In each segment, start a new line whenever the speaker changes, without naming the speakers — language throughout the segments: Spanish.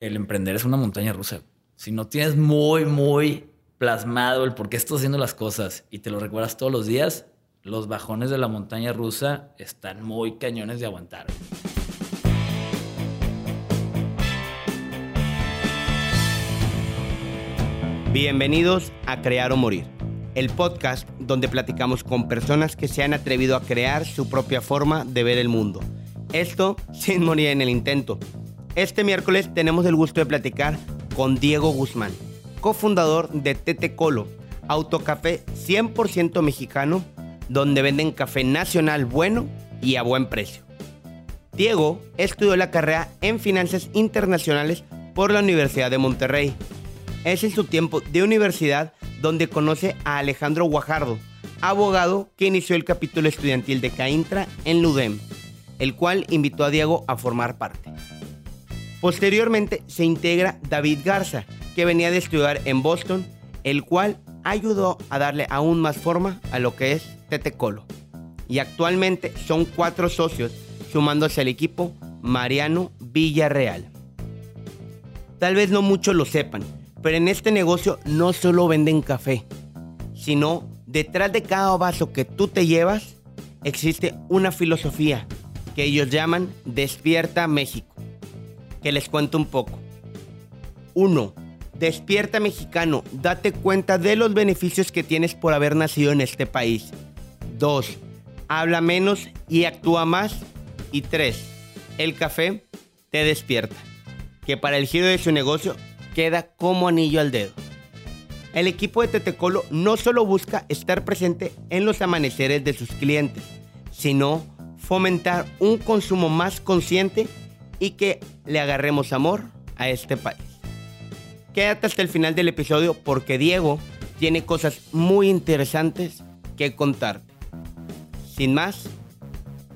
el emprender es una montaña rusa. Si no tienes muy, muy plasmado el por qué estás haciendo las cosas y te lo recuerdas todos los días, los bajones de la montaña rusa están muy cañones de aguantar.
Bienvenidos a Crear o Morir, el podcast donde platicamos con personas que se han atrevido a crear su propia forma de ver el mundo. Esto sin morir en el intento. Este miércoles tenemos el gusto de platicar con Diego Guzmán, cofundador de Tete Colo, autocafé 100% mexicano, donde venden café nacional bueno y a buen precio. Diego estudió la carrera en Finanzas Internacionales por la Universidad de Monterrey. Es en su tiempo de universidad donde conoce a Alejandro Guajardo, abogado que inició el capítulo estudiantil de Caintra en Ludem, el cual invitó a Diego a formar parte. Posteriormente se integra David Garza, que venía de estudiar en Boston, el cual ayudó a darle aún más forma a lo que es Tete Colo. Y actualmente son cuatro socios, sumándose al equipo Mariano Villarreal. Tal vez no muchos lo sepan, pero en este negocio no solo venden café, sino detrás de cada vaso que tú te llevas existe una filosofía que ellos llaman Despierta México que les cuento un poco. 1. Despierta mexicano, date cuenta de los beneficios que tienes por haber nacido en este país. 2. Habla menos y actúa más. Y 3. El café te despierta, que para el giro de su negocio queda como anillo al dedo. El equipo de Tetecolo no solo busca estar presente en los amaneceres de sus clientes, sino fomentar un consumo más consciente y que le agarremos amor a este país. Quédate hasta el final del episodio porque Diego tiene cosas muy interesantes que contarte. Sin más,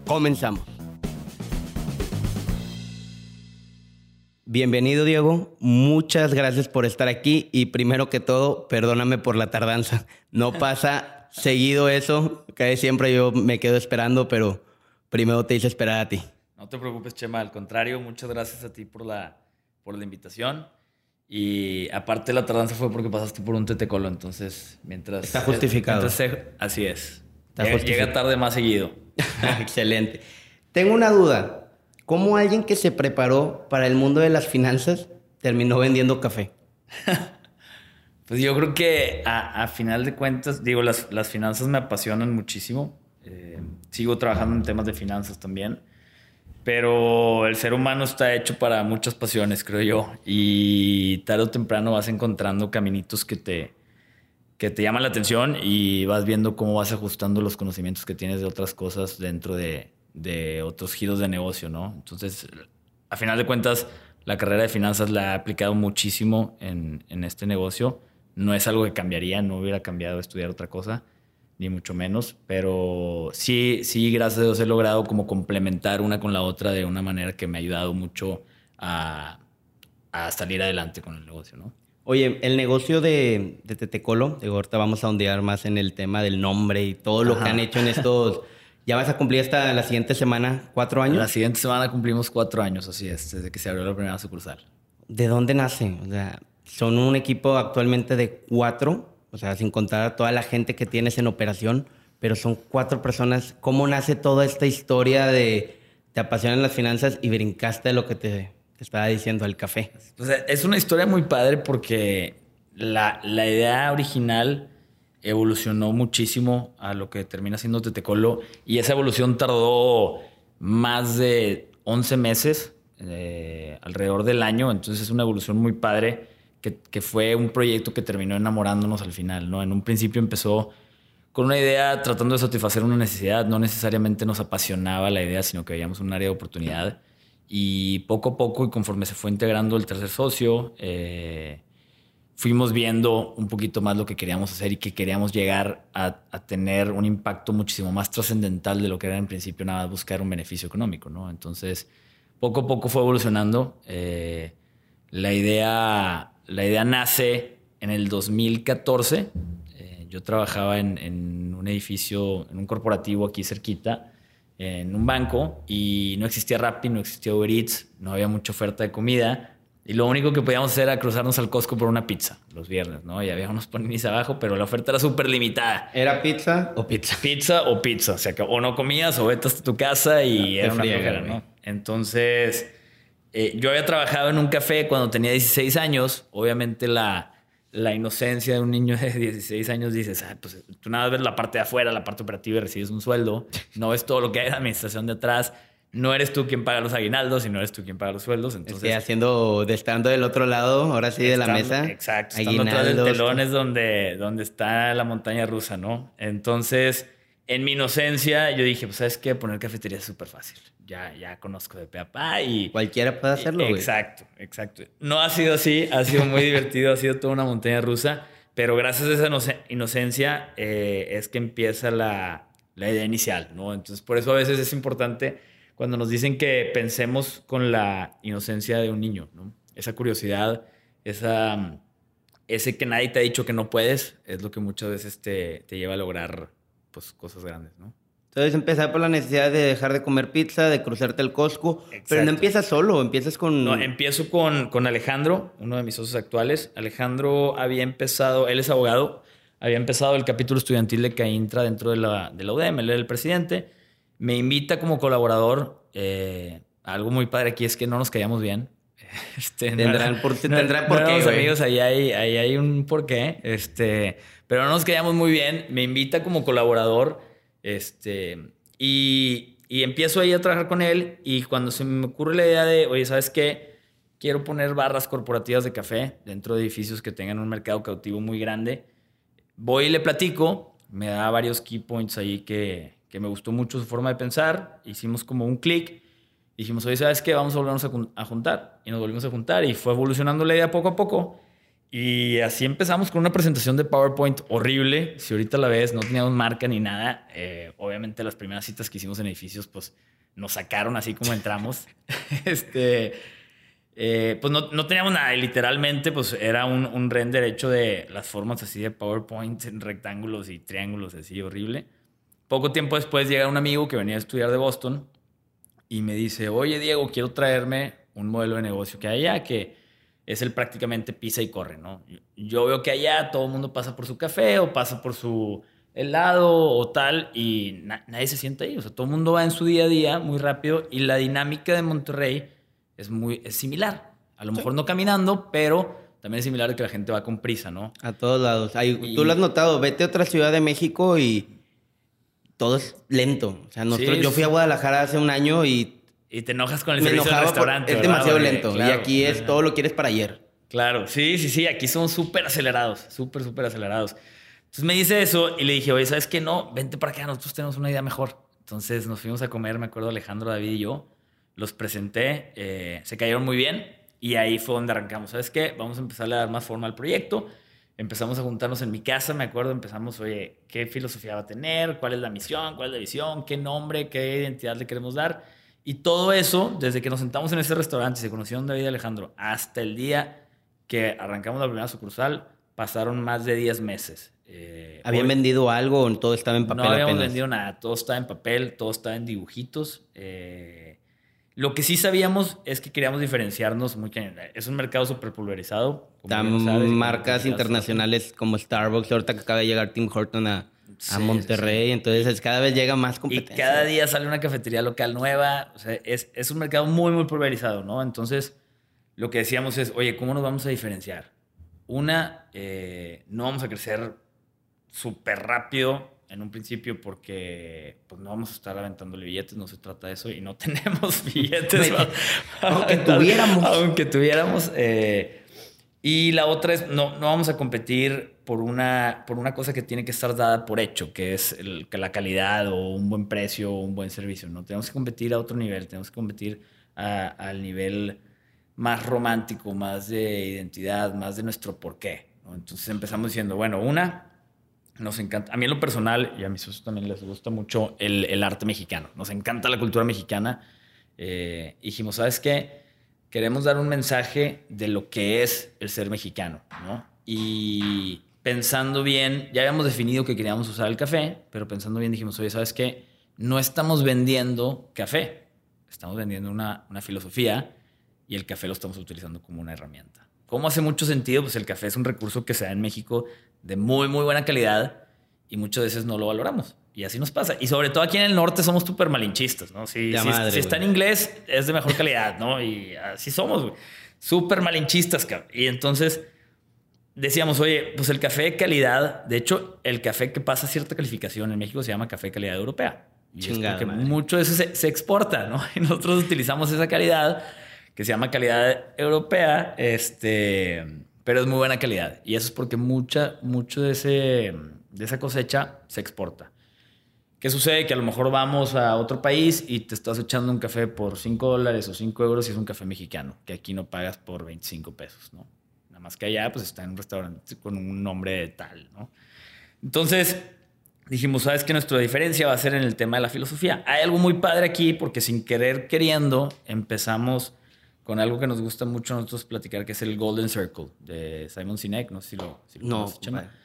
comenzamos. Bienvenido Diego, muchas gracias por estar aquí y primero que todo, perdóname por la tardanza. No pasa seguido eso, que siempre yo me quedo esperando, pero primero te hice esperar a ti.
No te preocupes, Chema. Al contrario, muchas gracias a ti por la, por la invitación. Y aparte la tardanza fue porque pasaste por un tetecolo, entonces mientras...
Está justificado.
así es. llega, tarde más seguido.
Excelente. Tengo una duda. ¿Cómo alguien que se preparó para el mundo de las finanzas terminó vendiendo café?
pues yo creo que a, final de cuentas, digo, las, las finanzas me apasionan muchísimo. Eh, sigo trabajando en temas de finanzas también. Pero el ser humano está hecho para muchas pasiones, creo yo. Y tarde o temprano vas encontrando caminitos que te, que te llaman la atención y vas viendo cómo vas ajustando los conocimientos que tienes de otras cosas dentro de, de otros giros de negocio, ¿no? Entonces, a final de cuentas, la carrera de finanzas la he aplicado muchísimo en, en este negocio. No es algo que cambiaría, no hubiera cambiado estudiar otra cosa ni mucho menos, pero sí, sí, gracias a Dios he logrado como complementar una con la otra de una manera que me ha ayudado mucho a, salir adelante con el negocio, ¿no?
Oye, el negocio de, de Tetecolo, de ahorita vamos a ondear más en el tema del nombre y todo lo que han hecho en estos... ¿Ya vas a cumplir hasta la siguiente semana cuatro años?
La siguiente semana cumplimos cuatro años, así es, desde que se abrió la primera sucursal.
¿De dónde nace? O sea, son un equipo actualmente de cuatro o sea, sin contar a toda la gente que tienes en operación, pero son cuatro personas. ¿Cómo nace toda esta historia de te apasionan las finanzas y brincaste lo que te, estaba diciendo, el café?
Sea, es una historia muy padre porque la, la, idea original evolucionó muchísimo a lo que termina siendo Tetecolo y esa evolución tardó más de 11 meses, eh, alrededor del año, entonces es una evolución muy padre que, fue un proyecto que terminó enamorándonos al final, ¿no? En un principio empezó con una idea tratando de satisfacer una necesidad, no necesariamente nos apasionaba la idea, sino que veíamos un área de oportunidad. Y poco a poco, y conforme se fue integrando el tercer socio, eh, fuimos viendo un poquito más lo que queríamos hacer y que queríamos llegar a, tener un impacto muchísimo más trascendental de lo que era en principio nada buscar un beneficio económico, ¿no? Entonces, poco a poco fue evolucionando. Eh, la idea la idea nace en el 2014. Eh, yo trabajaba en, un edificio, en un corporativo aquí cerquita, en un banco, y no existía Rappi, no existía Uber Eats, no había mucha oferta de comida. Y lo único que podíamos hacer era cruzarnos al Costco por una pizza los viernes, ¿no? Y había unos paninis abajo, pero la oferta era súper limitada.
¿Era pizza o pizza?
Pizza o pizza. O sea, que o no comías o vete hasta tu casa y era una flojera, ¿no? Entonces, eh, yo había trabajado en un café cuando tenía 16 años. Obviamente la, la inocencia de un niño de 16 años dices, ah, pues tú nada ves la parte de afuera, la parte operativa y recibes un sueldo. No ves todo lo que hay de la administración de atrás no eres tú quien paga los aguinaldos y no eres tú quien paga los sueldos. Entonces,
haciendo, de estando del otro lado, ahora sí, de la mesa.
Exacto, estando atrás del telón es donde, donde está la montaña rusa, ¿no? Entonces, en mi inocencia, yo dije, pues, ¿sabes qué? Poner cafetería es súper fácil. Ya, ya conozco de peapa y...
Cualquiera puede hacerlo, güey.
Exacto, exacto. No ha sido así, ha sido muy divertido, ha sido toda una montaña rusa, pero gracias a esa inocencia eh, es que empieza la, la idea inicial, ¿no? Entonces, por eso a veces es importante cuando nos dicen que pensemos con la inocencia de un niño, ¿no? Esa curiosidad, esa, ese que nadie te ha dicho que no puedes, es lo que muchas veces te, te lleva a lograr pues, cosas grandes, ¿no?
Entonces empezar por la necesidad de dejar de comer pizza, de cruzarte el Costco, pero no empiezas solo, empiezas con...
No, empiezo con, con Alejandro, uno de mis socios actuales. Alejandro había empezado, él es abogado, había empezado el capítulo estudiantil de Caintra dentro de la, de la UDM, él era el presidente me invita como colaborador. Eh, algo muy padre aquí es que no nos callamos bien.
Este, tendrán por, tendrá por qué.
amigos, ahí hay, ahí hay un porqué. Este, pero no nos callamos muy bien. Me invita como colaborador. Este, y, y empiezo ahí a trabajar con él. Y cuando se me ocurre la idea de, oye, ¿sabes qué? Quiero poner barras corporativas de café dentro de edificios que tengan un mercado cautivo muy grande. Voy y le platico. Me da varios key points ahí que, que me gustó mucho su forma de pensar. Hicimos como un clic. Dijimos, oye, ¿sabes qué? Vamos a volvernos a, juntar. Y nos volvimos a juntar y fue evolucionando la idea poco a poco. Y así empezamos con una presentación de PowerPoint horrible. Si ahorita la ves, no teníamos marca ni nada. Eh, obviamente las primeras citas que hicimos en edificios, pues nos sacaron así como entramos. este, eh, pues no, no, teníamos nada. literalmente, pues era un, un render hecho de las formas así de PowerPoint en rectángulos y triángulos así horrible. Poco tiempo después llega un amigo que venía a estudiar de Boston y me dice, oye Diego, quiero traerme un modelo de negocio que hay allá, que es el prácticamente pisa y corre, ¿no? Yo veo que allá todo el mundo pasa por su café o pasa por su helado o tal y nadie se sienta ahí, o sea, todo el mundo va en su día a día muy rápido y la dinámica de Monterrey es muy es similar. A lo mejor no caminando, pero también es similar de que la gente va con prisa, ¿no?
A todos lados. tú lo has notado, vete a otra ciudad de México y todo es lento. O sea, nosotros, yo fui a Guadalajara hace un año y...
Y te enojas con el servicio del restaurante.
es demasiado lento. y aquí es todo lo quieres para ayer.
Claro, sí, sí, sí. Aquí somos súper acelerados. Súper, súper acelerados. Entonces me dice eso y le dije, oye, ¿sabes qué? No, vente para acá. Nosotros tenemos una idea mejor. Entonces nos fuimos a comer, me acuerdo Alejandro, David y yo. Los presenté. Eh, se cayeron muy bien. Y ahí fue donde arrancamos. ¿Sabes qué? Vamos a empezar a dar más forma al proyecto empezamos a juntarnos en mi casa, me acuerdo, empezamos, oye, ¿qué filosofía va a tener? ¿Cuál es la misión? ¿Cuál es la visión? ¿Qué nombre? ¿Qué identidad le queremos dar? Y todo eso, desde que nos sentamos en ese restaurante y se conocieron David y Alejandro, hasta el día que arrancamos la primera sucursal, pasaron más de 10 meses.
Eh, ¿Habían vendido algo o todo estaba en papel?
No habíamos vendido nada, todo estaba en papel, todo estaba en dibujitos. Eh, lo que sí sabíamos es que queríamos diferenciarnos muy Es un mercado súper pulverizado.
marcas internacionales como Starbucks, ahorita que acaba de llegar Tim Horton a, Monterrey, entonces cada vez llega más competencia.
Y cada día sale una cafetería local nueva. O sea, es, es un mercado muy, muy pulverizado, ¿no? Entonces, lo que decíamos es, oye, ¿cómo nos vamos a diferenciar? Una, eh, no vamos a crecer súper rápido en un principio porque pues no vamos a estar aventándole billetes, no se trata de eso y no tenemos billetes.
aunque tuviéramos.
Aunque tuviéramos. Eh, y la otra es, no, no vamos a competir por una, por una cosa que tiene que estar dada por hecho, que es el, que la calidad o un buen precio o un buen servicio. No tenemos que competir a otro nivel, tenemos que competir al nivel más romántico, más de identidad, más de nuestro porqué. Entonces empezamos diciendo, bueno, una, nos encanta, a mí en lo personal y a mis socios también les gusta mucho el, arte mexicano. Nos encanta la cultura mexicana. Eh, dijimos, ¿sabes qué? Queremos dar un mensaje de lo que es el ser mexicano, ¿no? Y pensando bien, ya habíamos definido que queríamos usar el café, pero pensando bien dijimos, oye, ¿sabes qué? No estamos vendiendo café, estamos vendiendo una, una filosofía y el café lo estamos utilizando como una herramienta. ¿Cómo hace mucho sentido? Pues el café es un recurso que se da en México de muy, muy buena calidad y muchas veces no lo valoramos. Y así nos pasa. Y sobre todo aquí en el norte somos súper malinchistas, ¿no? Si, si, está en inglés es de mejor calidad, ¿no? Y así somos, güey. Súper malinchistas, cabrón. Y entonces decíamos, oye, pues el café de calidad, de hecho, el café que pasa cierta calificación en México se llama café de calidad europea. Y es porque mucho de eso se, se, exporta, ¿no? Y nosotros utilizamos esa calidad que se llama calidad europea, este, pero es muy buena calidad. Y eso es porque mucha, mucho de, ese, de esa cosecha se exporta. ¿Qué sucede? Que a lo mejor vamos a otro país y te estás echando un café por 5 dólares o 5 euros y es un café mexicano, que aquí no pagas por 25 pesos, ¿no? Nada más que allá, pues está en un restaurante con un nombre tal, ¿no? Entonces, dijimos, ¿sabes qué? Nuestra diferencia va a ser en el tema de la filosofía. Hay algo muy padre aquí porque sin querer queriendo empezamos con algo que nos gusta mucho a nosotros platicar, que es el Golden Circle de Simon Sinek. No sé si lo, si
No,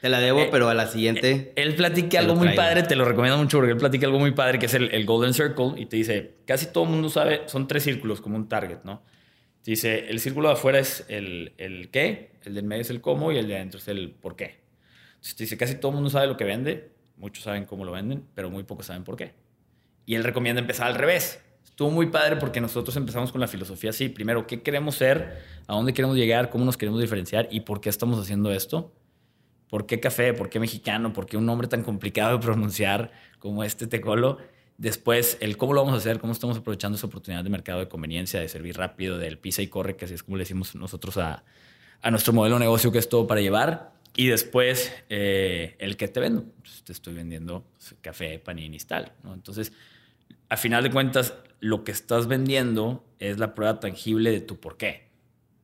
te la debo, eh, pero a la siguiente.
Eh, él platica algo muy padre, te lo recomiendo mucho porque él platica algo muy padre, que es el, Golden Circle, y te dice, casi todo el mundo sabe, son tres círculos como un target, ¿no? dice, el círculo de afuera es el, el qué, el del medio es el cómo y el de adentro es el por qué. Entonces te dice, casi todo el mundo sabe lo que vende, muchos saben cómo lo venden, pero muy pocos saben por qué. Y él recomienda empezar al revés estuvo muy padre porque nosotros empezamos con la filosofía así. Primero, ¿qué queremos ser? ¿A dónde queremos llegar? ¿Cómo nos queremos diferenciar? ¿Y por qué estamos haciendo esto? ¿Por qué café? ¿Por qué mexicano? ¿Por qué un nombre tan complicado de pronunciar como este tecolo? Después, el cómo lo vamos a hacer, cómo estamos aprovechando esa oportunidad de mercado de conveniencia, de servir rápido, del pisa y corre, que así es como le decimos nosotros a, a nuestro modelo de negocio, que es todo para llevar. Y después, eh, el que te vendo. Te estoy vendiendo café, panini tal. ¿no? Entonces, a final de cuentas, lo que estás vendiendo es la prueba tangible de tu por qué.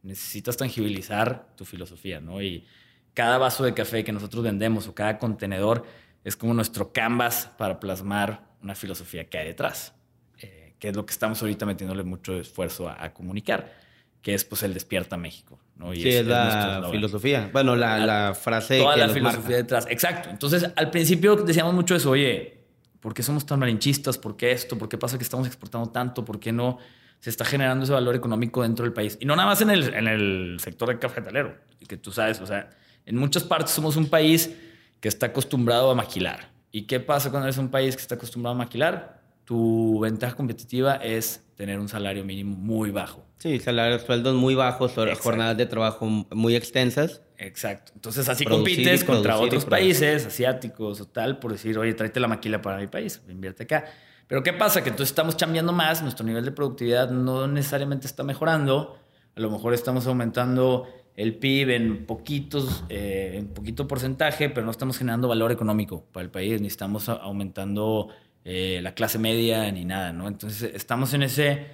Necesitas tangibilizar tu filosofía, ¿no? Y cada vaso de café que nosotros vendemos o cada contenedor es como nuestro canvas para plasmar una filosofía que hay detrás, eh, que es lo que estamos ahorita metiéndole mucho esfuerzo a, comunicar, que es pues el despierta México, ¿no?
Y sí, es, la filosofía. Bueno, la, la, frase
toda la filosofía detrás. Exacto. Entonces, al principio decíamos mucho eso, oye, ¿Por qué somos tan malinchistas? ¿Por qué esto? ¿Por qué pasa que estamos exportando tanto? ¿Por qué no se está generando ese valor económico dentro del país? Y no nada más en el, en el sector de cafetalero, que tú sabes, o sea, en muchas partes somos un país que está acostumbrado a maquilar. ¿Y qué pasa cuando eres un país que está acostumbrado a maquilar? Tu ventaja competitiva es tener un salario mínimo muy bajo.
Sí, salarios, sueldos muy bajos, jornadas de trabajo muy extensas.
Exacto. Entonces así compites contra otros países asiáticos o tal por decir, oye, tráete la maquila para mi país, invierte acá. Pero ¿qué pasa? Que entonces estamos cambiando más, nuestro nivel de productividad no necesariamente está mejorando, a lo mejor estamos aumentando el PIB en poquitos, eh, en poquito porcentaje, pero no estamos generando valor económico para el país, ni estamos aumentando eh, la clase media ni nada, ¿no? Entonces estamos en ese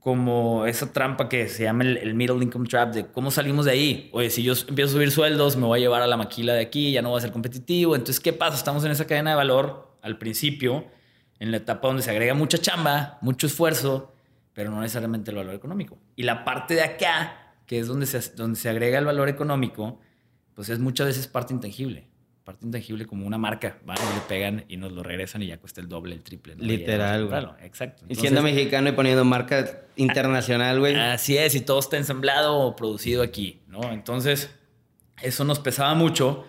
como esa trampa que se llama el, middle income trap de cómo salimos de ahí. Oye, si yo empiezo a subir sueldos, me voy a llevar a la maquila de aquí, ya no voy a ser competitivo. Entonces, ¿qué pasa? Estamos en esa cadena de valor al principio, en la etapa donde se agrega mucha chamba, mucho esfuerzo, pero no necesariamente el valor económico. Y la parte de acá, que es donde se, donde se agrega el valor económico, pues es muchas veces parte intangible parte intangible como una marca, van y le pegan y nos lo regresan y ya cuesta el doble, el triple.
Literal, güey.
Exacto.
y siendo mexicano y poniendo marca internacional, güey.
Así es, y todo está ensamblado o producido aquí, ¿no? Entonces, eso nos pesaba mucho.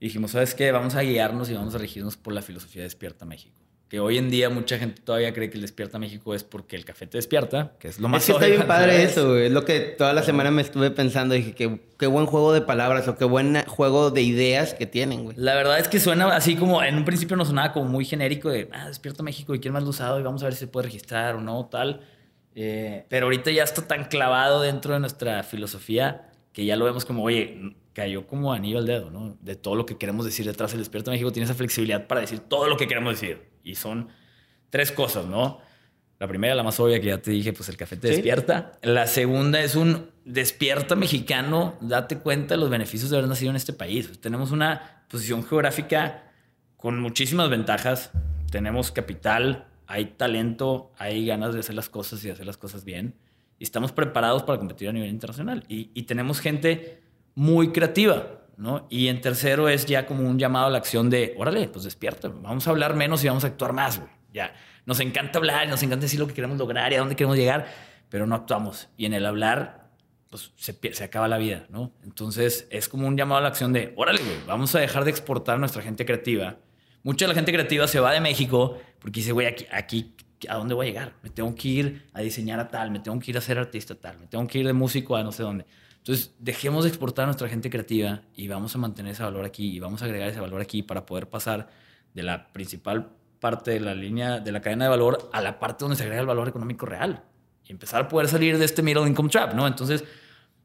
Y dijimos, ¿sabes qué? Vamos a guiarnos y vamos a regirnos por la filosofía Despierta México que hoy en día mucha gente todavía cree que el Despierta México es porque el café te despierta, que es lo más
Es que está bien padre eso, güey. Es lo que toda la semana me estuve pensando. Dije, qué, qué buen juego de palabras o qué buen juego de ideas que tienen, güey.
La verdad es que suena así como, en un principio nos sonaba como muy genérico de, ah, Despierta México, ¿y quién más lo usado? Y vamos a ver si se puede registrar o no, tal. Eh, pero ahorita ya está tan clavado dentro de nuestra filosofía que ya lo vemos como, oye, cayó como anillo al dedo, ¿no? De todo lo que queremos decir detrás. El Despierta México tiene esa flexibilidad para decir todo lo que queremos decir. Y son tres cosas, ¿no? La primera, la más obvia que ya te dije, pues el café te despierta. La segunda es un despierta mexicano, date cuenta de los beneficios de haber nacido en este país. Tenemos una posición geográfica con muchísimas ventajas. Tenemos capital, hay talento, hay ganas de hacer las cosas y hacer las cosas bien. Y estamos preparados para competir a nivel internacional. Y, y tenemos gente muy creativa. ¿no? Y en tercero es ya como un llamado a la acción de, órale, pues despierta, vamos a hablar menos y vamos a actuar más, güey. Ya, nos encanta hablar, nos encanta decir lo que queremos lograr y a dónde queremos llegar, pero no actuamos. Y en el hablar, pues se, se acaba la vida, ¿no? Entonces es como un llamado a la acción de, órale, güey, vamos a dejar de exportar nuestra gente creativa. Mucha de la gente creativa se va de México porque dice, güey, aquí, aquí, ¿a dónde voy a llegar? Me tengo que ir a diseñar a tal, me tengo que ir a ser artista tal, me tengo que ir de músico a no sé dónde. Entonces, dejemos de exportar a nuestra gente creativa y vamos a mantener ese valor aquí y vamos a agregar ese valor aquí para poder pasar de la principal parte de la línea de la cadena de valor a la parte donde se agrega el valor económico real y empezar a poder salir de este middle income trap, ¿no? Entonces,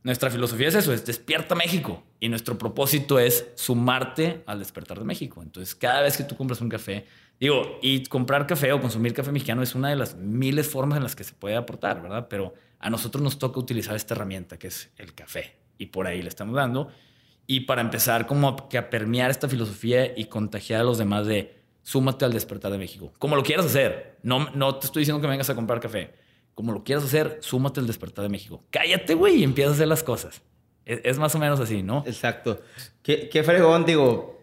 nuestra filosofía es eso, es despierta México y nuestro propósito es sumarte al despertar de México. Entonces, cada vez que tú compras un café, digo, y comprar café o consumir café mexicano es una de las miles formas en las que se puede aportar, ¿verdad? Pero a nosotros nos toca utilizar esta herramienta que es el café y por ahí le estamos dando. Y para empezar como que a permear esta filosofía y contagiar a los demás de súmate al despertar de México. Como lo quieras hacer. No, no te estoy diciendo que vengas a comprar café. Como lo quieras hacer, súmate al despertar de México. Cállate, güey, y empieza a hacer las cosas. Es, más o menos así, ¿no?
Exacto. Qué, qué fregón, digo.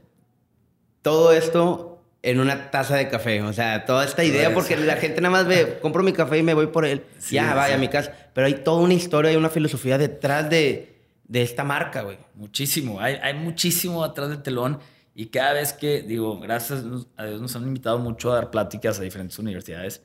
Todo esto en una taza de café. O sea, toda esta idea, porque la gente nada más ve, compro mi café y me voy por él. ya, vaya a mi casa. Pero hay toda una historia y una filosofía detrás de, de esta marca, güey.
Muchísimo. Hay, hay muchísimo atrás del telón. Y cada vez que, digo, gracias a Dios nos han invitado mucho a dar pláticas a diferentes universidades.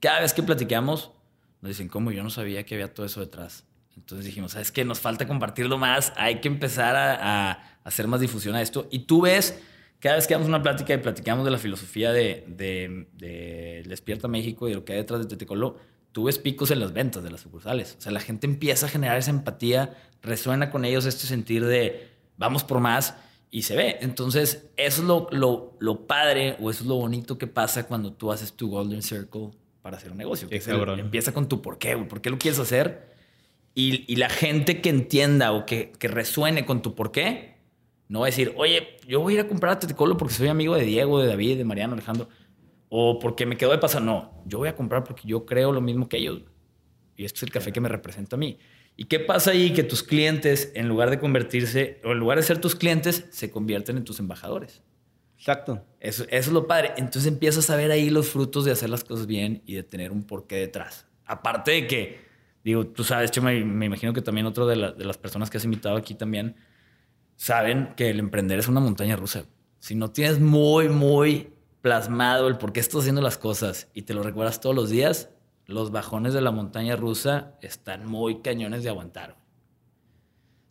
Cada vez que platicamos, nos dicen, ¿cómo? Yo no sabía que había todo eso detrás. Entonces dijimos, ¿sabes qué? Nos falta compartirlo más. Hay que empezar a, a hacer más difusión a esto. Y tú ves cada vez que damos una plática y platicamos de la filosofía de, de, Despierta México y de lo que hay detrás de Tetecolo, tú ves picos en las ventas de las sucursales. O sea, la gente empieza a generar esa empatía, resuena con ellos este sentir de vamos por más y se ve. Entonces, eso es lo, lo, lo padre o eso es lo bonito que pasa cuando tú haces tu Golden Circle para hacer un negocio. Que empieza con tu por qué, ¿Por qué lo quieres hacer? Y, y la gente que entienda o que, que resuene con tu por qué, no va a decir, oye, yo voy a ir a comprar a Tetecolo porque soy amigo de Diego, de David, de Mariano, Alejandro. O porque me quedo de pasar. No, yo voy a comprar porque yo creo lo mismo que ellos. Y este es el café que me representa a mí. ¿Y qué pasa ahí? Que tus clientes, en lugar de convertirse, o en lugar de ser tus clientes, se convierten en tus embajadores.
Exacto.
Eso, es lo padre. Entonces empiezas a ver ahí los frutos de hacer las cosas bien y de tener un porqué detrás. Aparte de que, digo, tú sabes, yo me, imagino que también otro de, de las personas que has invitado aquí también saben que el emprender es una montaña rusa. Si no tienes muy, muy plasmado el por qué estás haciendo las cosas y te lo recuerdas todos los días, los bajones de la montaña rusa están muy cañones de aguantar.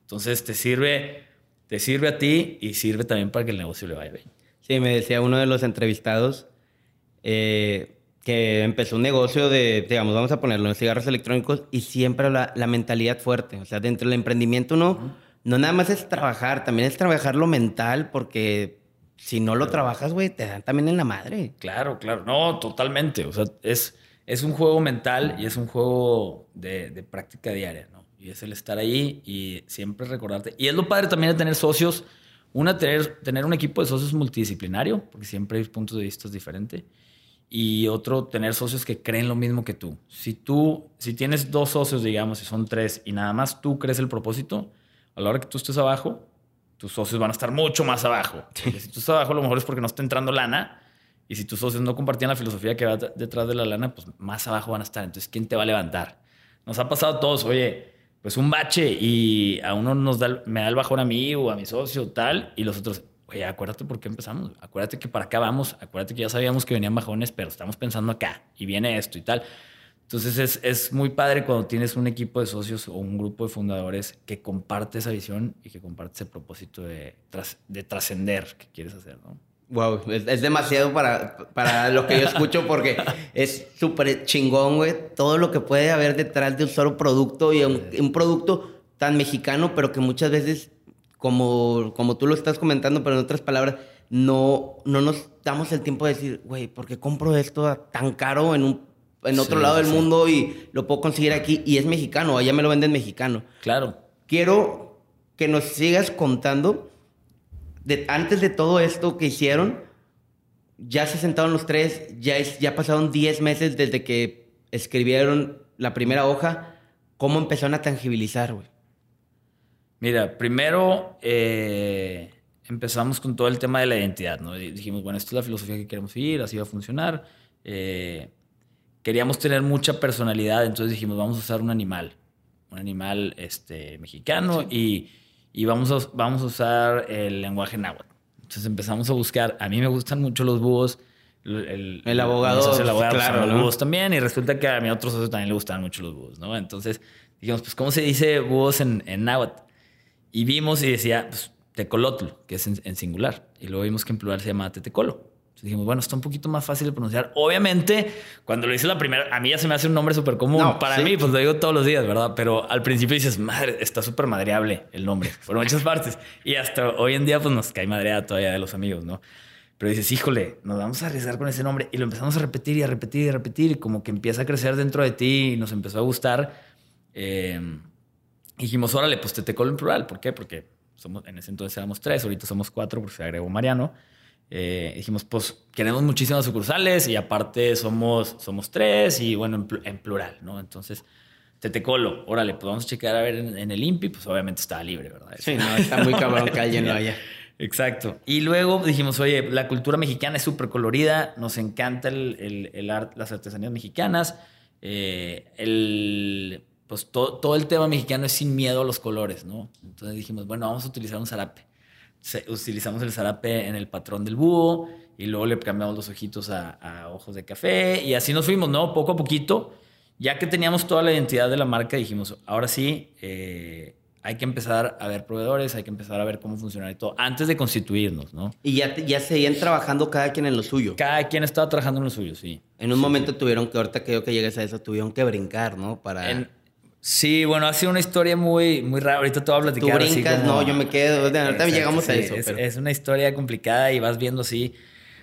Entonces te sirve, te sirve a ti y sirve también para que el negocio le vaya bien.
Sí, me decía uno de los entrevistados eh, que empezó un negocio de, digamos, vamos a ponerlo, en cigarros electrónicos y siempre la, la mentalidad fuerte. O sea, dentro del emprendimiento uno no nada más es trabajar, también es trabajar lo mental, porque si no lo trabajas, güey, te dan también en la madre.
Claro, claro. No, totalmente. O sea, es, es un juego mental y es un juego de, de, práctica diaria, ¿no? Y es el estar ahí y siempre recordarte. Y es lo padre también de tener socios. Una, tener, tener un equipo de socios multidisciplinario, porque siempre hay puntos de vista diferentes. Y otro, tener socios que creen lo mismo que tú. Si tú, si tienes dos socios, digamos, y son tres, y nada más tú crees el propósito, a la hora que tú estés abajo, tus socios van a estar mucho más abajo. si tú estás abajo, a lo mejor es porque no está entrando lana. Y si tus socios no compartían la filosofía que va detrás de la lana, pues más abajo van a estar. Entonces, ¿quién te va a levantar? Nos ha pasado a todos, oye, pues un bache y a uno nos da, me da el bajón a mí o a mi socio, tal, y los otros, oye, acuérdate por qué empezamos. Acuérdate que para acá vamos, acuérdate que ya sabíamos que venían bajones, pero estamos pensando acá y viene esto y tal. Entonces es, es, muy padre cuando tienes un equipo de socios o un grupo de fundadores que comparte esa visión y que comparte ese propósito de, de trascender que quieres hacer, ¿no?
Wow, es, demasiado para, para lo que yo escucho porque es súper chingón, güey. Todo lo que puede haber detrás de un solo producto y un, un, producto tan mexicano, pero que muchas veces, como, como tú lo estás comentando, pero en otras palabras, no, no nos damos el tiempo de decir, güey, ¿por qué compro esto tan caro en un en otro lado del mundo y lo puedo conseguir aquí y es mexicano, allá me lo venden mexicano.
Claro.
Quiero que nos sigas contando, de, antes de todo esto que hicieron, ya se sentaron los tres, ya, es, ya pasaron 10 meses desde que escribieron la primera hoja, ¿cómo empezaron a tangibilizar, güey?
Mira, primero eh, empezamos con todo el tema de la identidad, ¿no? Dijimos, bueno, esta es la filosofía que queremos seguir, así va a funcionar. Eh, queríamos tener mucha personalidad, entonces dijimos, vamos a usar un animal, un animal este, mexicano y, y, vamos, a, vamos a usar el lenguaje náhuatl. Entonces empezamos a buscar, a mí me gustan mucho los búhos.
El, el, abogado,
el abogado claro, los búhos también y resulta que a mi otro socio también le gustan mucho los búhos, ¿no? Entonces dijimos, pues, ¿cómo se dice búhos en, en náhuatl? Y vimos y decía, pues, tecolotl, que es en, singular. Y luego vimos que en plural se llama tetecolo. Dijimos, bueno, está un poquito más fácil de pronunciar. Obviamente, cuando lo hice la primera, a mí ya se me hace un nombre súper común. Para mí, pues lo digo todos los días, ¿verdad? Pero al principio dices, madre, está súper madreable el nombre, por muchas partes. Y hasta hoy en día, pues nos cae madreada todavía de los amigos, ¿no? Pero dices, híjole, nos vamos a arriesgar con ese nombre. Y lo empezamos a repetir y a repetir y a repetir. Y como que empieza a crecer dentro de ti y nos empezó a gustar. Eh, dijimos, órale, pues Tetecolo en plural. ¿Por qué? Porque somos, en ese entonces éramos tres, ahorita somos cuatro porque se agregó Mariano. Eh, dijimos, pues queremos muchísimas sucursales y aparte somos, somos tres y bueno, en, plural, ¿no? Entonces, Tetecolo, órale, pues vamos a checar a ver en, el INPI, pues obviamente estaba libre, ¿verdad?
Sí, no, está muy cabrón que alguien lo haya.
Exacto. Y luego dijimos, oye, la cultura mexicana es súper colorida, nos encanta el, el, el art, las artesanías mexicanas, eh, el pues todo, el tema mexicano es sin miedo a los colores, ¿no? Entonces dijimos, bueno, vamos a utilizar un zarape. Utilizamos el zarape en el patrón del búho y luego le cambiamos los ojitos a, ojos de café y así nos fuimos, ¿no? Poco a poquito. Ya que teníamos toda la identidad de la marca, dijimos, ahora sí, eh, hay que empezar a ver proveedores, hay que empezar a ver cómo funciona y todo, antes de constituirnos, ¿no?
Y ya, ya seguían trabajando cada quien en lo suyo.
Cada quien estaba trabajando en lo suyo, sí.
En un momento tuvieron que, ahorita que yo que llegues a eso, tuvieron que brincar, ¿no? Para...
Sí, bueno, ha sido una historia muy, muy rara. Ahorita te voy a platicar.
Tú brincas, no, yo me quedo. Ahorita llegamos a eso.
Es, una historia complicada y vas viendo así.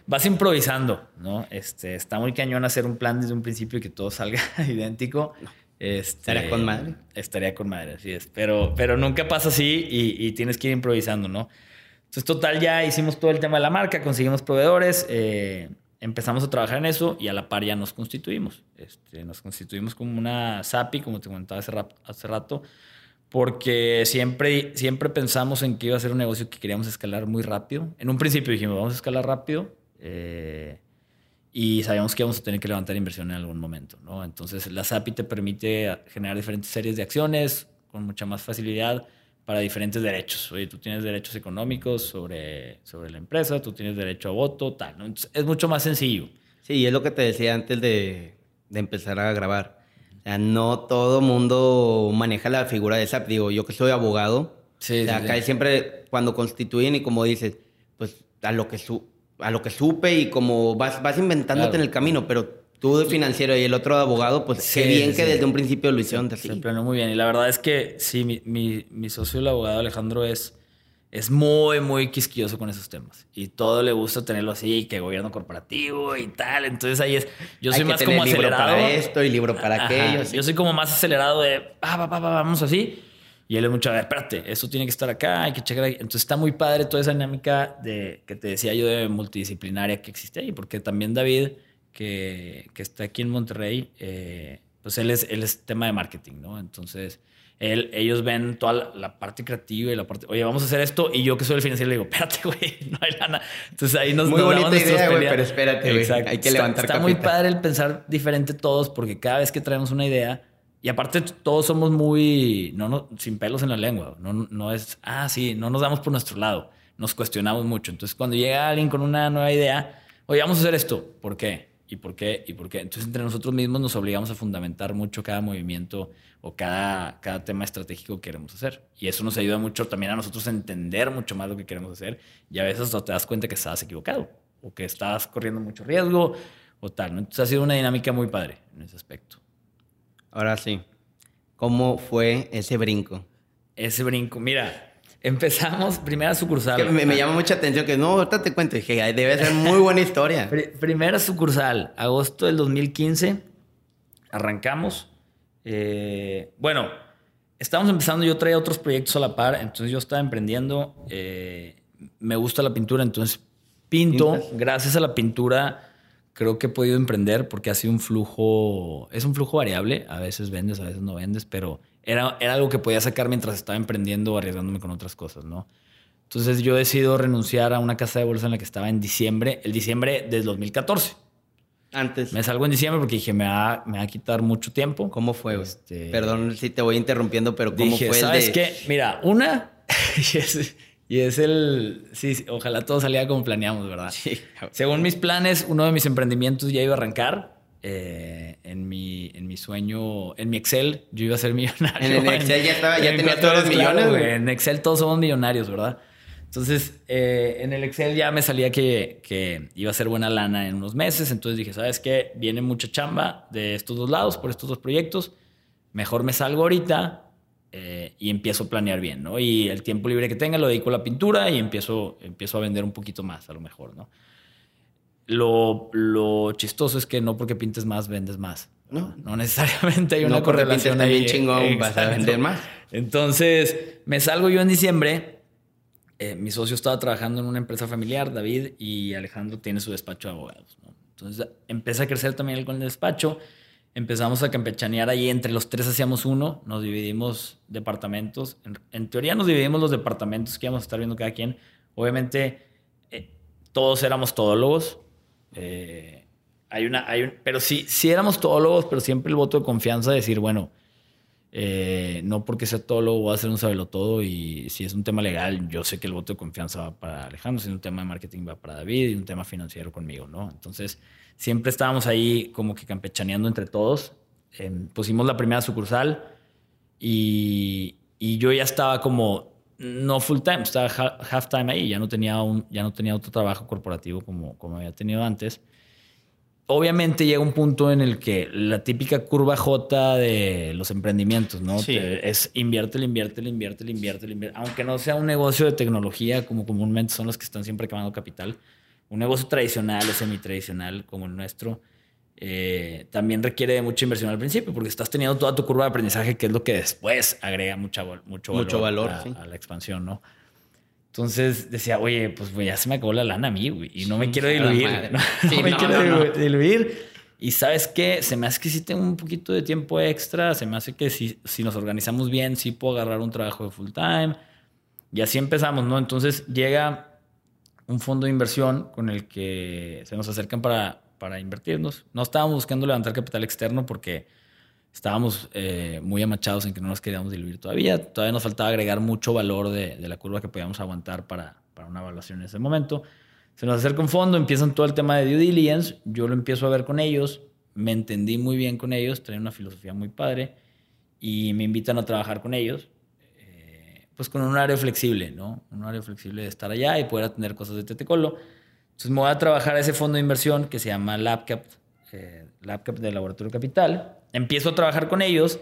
Vas improvisando, ¿no? Este, está muy cañón hacer un plan desde un principio y que todo salga idéntico. Este,
estaría con madre.
Estaría con madre, así es. Pero, pero nunca pasa así y, y, tienes que ir improvisando, ¿no? Entonces, total, ya hicimos todo el tema de la marca, conseguimos proveedores. Eh, empezamos a trabajar en eso y a la par ya nos constituimos. Este, nos constituimos como una SAPI, como te comentaba hace rato, hace rato, porque siempre, siempre pensamos en que iba a ser un negocio que queríamos escalar muy rápido. En un principio dijimos, vamos a escalar rápido. Eh, y sabíamos que íbamos a tener que levantar inversión en algún momento. ¿no? Entonces, la SAPI te permite generar diferentes series de acciones con mucha más facilidad para diferentes derechos. Oye, tú tienes derechos económicos sobre, sobre la empresa, tú tienes derecho a voto, tal. es mucho más sencillo.
Sí, es lo que te decía antes de, de empezar a grabar. O sea, no todo mundo maneja la figura de SAP. Digo, yo que soy abogado, sí, acá siempre cuando constituyen y como dices, pues a lo que, su, a lo que supe y como vas, vas inventándote en el camino, pero tú de financiero y el otro de abogado, pues qué bien que desde un principio lo hicieron
así. Se planeó muy bien. Y la verdad es que sí, mi, mi, mi, socio, el abogado Alejandro, es, es muy, muy quisquilloso con esos temas. Y todo le gusta tenerlo así, que gobierno corporativo y tal. Entonces ahí es. Yo soy más como
libro
acelerado.
para esto y libro para aquello.
Yo soy como más acelerado de, ah, va, va, va, vamos así. Y él es mucho, a ver, espérate, eso tiene que estar acá, hay que checar ahí. Entonces está muy padre toda esa dinámica de que te decía yo de multidisciplinaria que existe ahí, porque también David que, que está aquí en Monterrey, eh, pues él es, él es tema de marketing, ¿no? Entonces, él, ellos ven toda la, parte creativa y la parte, oye, vamos a hacer esto, y yo que soy el financiero le digo, espérate, güey, no hay lana. Entonces ahí nos
Muy bonita idea, güey, pero espérate, güey, hay que levantar
Está, está muy padre el pensar diferente todos, porque cada vez que traemos una idea, y aparte todos somos muy, no, no, sin pelos en la lengua, no, no es, ah, sí, no nos damos por nuestro lado, nos cuestionamos mucho. Entonces, cuando llega alguien con una nueva idea, oye, vamos a hacer esto, ¿por qué? ¿Y por qué? ¿Y por qué? Entonces, entre nosotros mismos nos obligamos a fundamentar mucho cada movimiento o cada, cada tema estratégico que queremos hacer. Y eso nos ayuda mucho también a nosotros a entender mucho más lo que queremos hacer. Y a veces te das cuenta que estás equivocado o que estás corriendo mucho riesgo o tal. Entonces, ha sido una dinámica muy padre en ese aspecto.
Ahora sí, ¿cómo fue ese brinco?
Ese brinco, mira, Empezamos, primera sucursal.
me, llama mucha atención que no, ahorita te cuento, dije, debe ser muy buena historia.
primera sucursal, agosto del 2015, arrancamos. Eh, bueno, estábamos empezando, yo traía otros proyectos a la par, entonces yo estaba emprendiendo, eh, me gusta la pintura, entonces pinto, gracias a la pintura creo que he podido emprender porque ha sido un flujo, es un flujo variable, a veces vendes, a veces no vendes, pero era, era algo que podía sacar mientras estaba emprendiendo o arriesgándome con otras cosas, ¿no? Entonces yo decido renunciar a una casa de bolsa en la que estaba en diciembre, el diciembre del 2014.
Antes.
Me salgo en diciembre porque dije, me va, me va a quitar mucho tiempo.
¿Cómo fue?
Este,
Perdón si te voy interrumpiendo, pero ¿cómo
dije,
fue el
¿sabes
de...?
qué? Mira, una, y es, y es el... Sí, ojalá todo saliera como planeamos, ¿verdad?
Sí.
Según mis planes, uno de mis emprendimientos ya iba a arrancar. Eh, en, mi, en mi sueño, en mi Excel, yo iba a ser millonario.
En el Excel ya estaba- ya
en
tenía todos los millones,
güey. En Excel todos somos millonarios, ¿verdad? Entonces, eh, en el Excel ya me salía que, que iba a ser buena lana en unos meses. Entonces dije, ¿sabes qué? Viene mucha chamba de estos dos lados, por estos dos proyectos. Mejor me salgo ahorita eh, y empiezo a planear bien, ¿no? Y el tiempo libre que tenga lo dedico a la pintura y empiezo, empiezo a vender un poquito más, a lo mejor, ¿no? Lo, lo chistoso es que no porque pintes más, vendes más.
No.
No necesariamente hay una correlación ahí.
también chingón, vas a
Exacto.
vender más.
Entonces, me salgo yo en diciembre. Eh, mi socio estaba trabajando en una empresa familiar, David, y Alejandro tiene su despacho de abogados. ¿no? Entonces, empieza a crecer también el con el despacho. Empezamos a campechanear ahí. Entre los tres hacíamos uno. Nos dividimos departamentos. En, en teoría, nos dividimos los departamentos que íbamos a estar viendo cada quien. Obviamente, eh, todos éramos todólogos. Eh, hay una, hay un, pero sí, sí éramos todólogos, pero siempre el voto de confianza de decir, bueno, eh, no porque sea todólogo voy a hacer un sabelo todo y si es un tema legal, yo sé que el voto de confianza va para Alejandro, si es un tema de marketing va para David y un tema financiero conmigo, ¿no? Entonces, siempre estábamos ahí como que campechaneando entre todos. Eh, pusimos la primera sucursal y, y yo ya estaba como no full time, estaba ha- half time ahí, ya no tenía un, ya no tenía otro trabajo corporativo como, como había tenido antes. Obviamente llega un punto en el que la típica curva J de los emprendimientos, ¿no?
Sí.
Te- es invierte, invierte, invierte, invierte, invierte. Aunque no sea un negocio de tecnología como comúnmente son los que están siempre quemando capital, un negocio tradicional o semi-tradicional como el nuestro, eh, también requiere de mucha inversión al principio porque estás teniendo toda tu curva de aprendizaje, que es lo que después agrega mucha, mucho valor,
Mucho valor,
a,
sí.
a la expansión, ¿no? Entonces decía, oye, pues güey, ya se me acabó la lana a mí, güey, y no me quiero diluir. No,
Sí,
no me
no,
quiero diluir. Y sabes qué, se me hace que sí tengo un poquito de tiempo extra, se me hace que si, si nos organizamos bien, sí puedo agarrar un trabajo de full time. Y así empezamos, ¿no? Entonces llega un fondo de inversión con el que se nos acercan para, para invertirnos. No estábamos buscando levantar capital externo porque estábamos eh, muy amachados en que no nos queríamos diluir todavía. Todavía nos faltaba agregar mucho valor de, de la curva que podíamos aguantar para, para una evaluación en ese momento. Se nos acerca un fondo, empiezan todo el tema de due diligence. Yo lo empiezo a ver con ellos. Me entendí muy bien con ellos, traen una filosofía muy padre y me invitan a trabajar con ellos. eh, Pues con un horario flexible, ¿no? Un horario flexible de estar allá y poder atender cosas de Tetecolo. Entonces me voy a trabajar a ese fondo de inversión que se llama LabCap, eh, LabCap de Laboratorio Capital. Empiezo a trabajar con ellos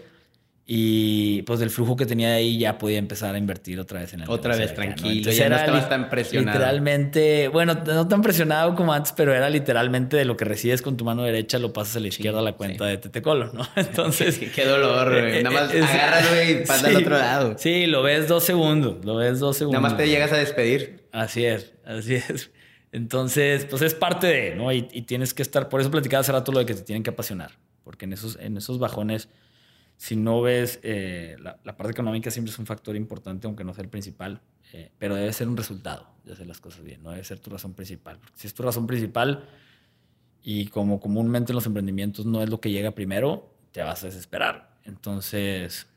y pues del flujo que tenía de ahí ya podía empezar a invertir otra vez en el
Otra vez, tranquilo, ya no estabas tan presionado.
Literalmente, bueno, no tan presionado como antes, pero era literalmente de lo que recibes con tu mano derecha lo pasas a la izquierda a la cuenta de Tetecolo, ¿no? Entonces...
Sí, qué dolor, güey.
eh,
Nada más
eh, es-
agarras, güey, y pasa al
Sí,
otro lado.
Sí, lo ves dos segundos, lo ves dos segundos.
Nada más te llegas a despedir.
Así es, así es. Entonces, pues es parte de, ¿no? Y, y tienes que estar, por eso platicaba hace rato lo de que te tienen que apasionar, porque en esos, en esos bajones, si no ves, eh, la, la parte económica siempre es un factor importante, aunque no sea el principal, eh, pero debe ser un resultado de hacer las cosas bien, no debe ser tu razón principal. Porque si es tu razón principal y como comúnmente en los emprendimientos no es lo que llega primero, te vas a desesperar. Entonces,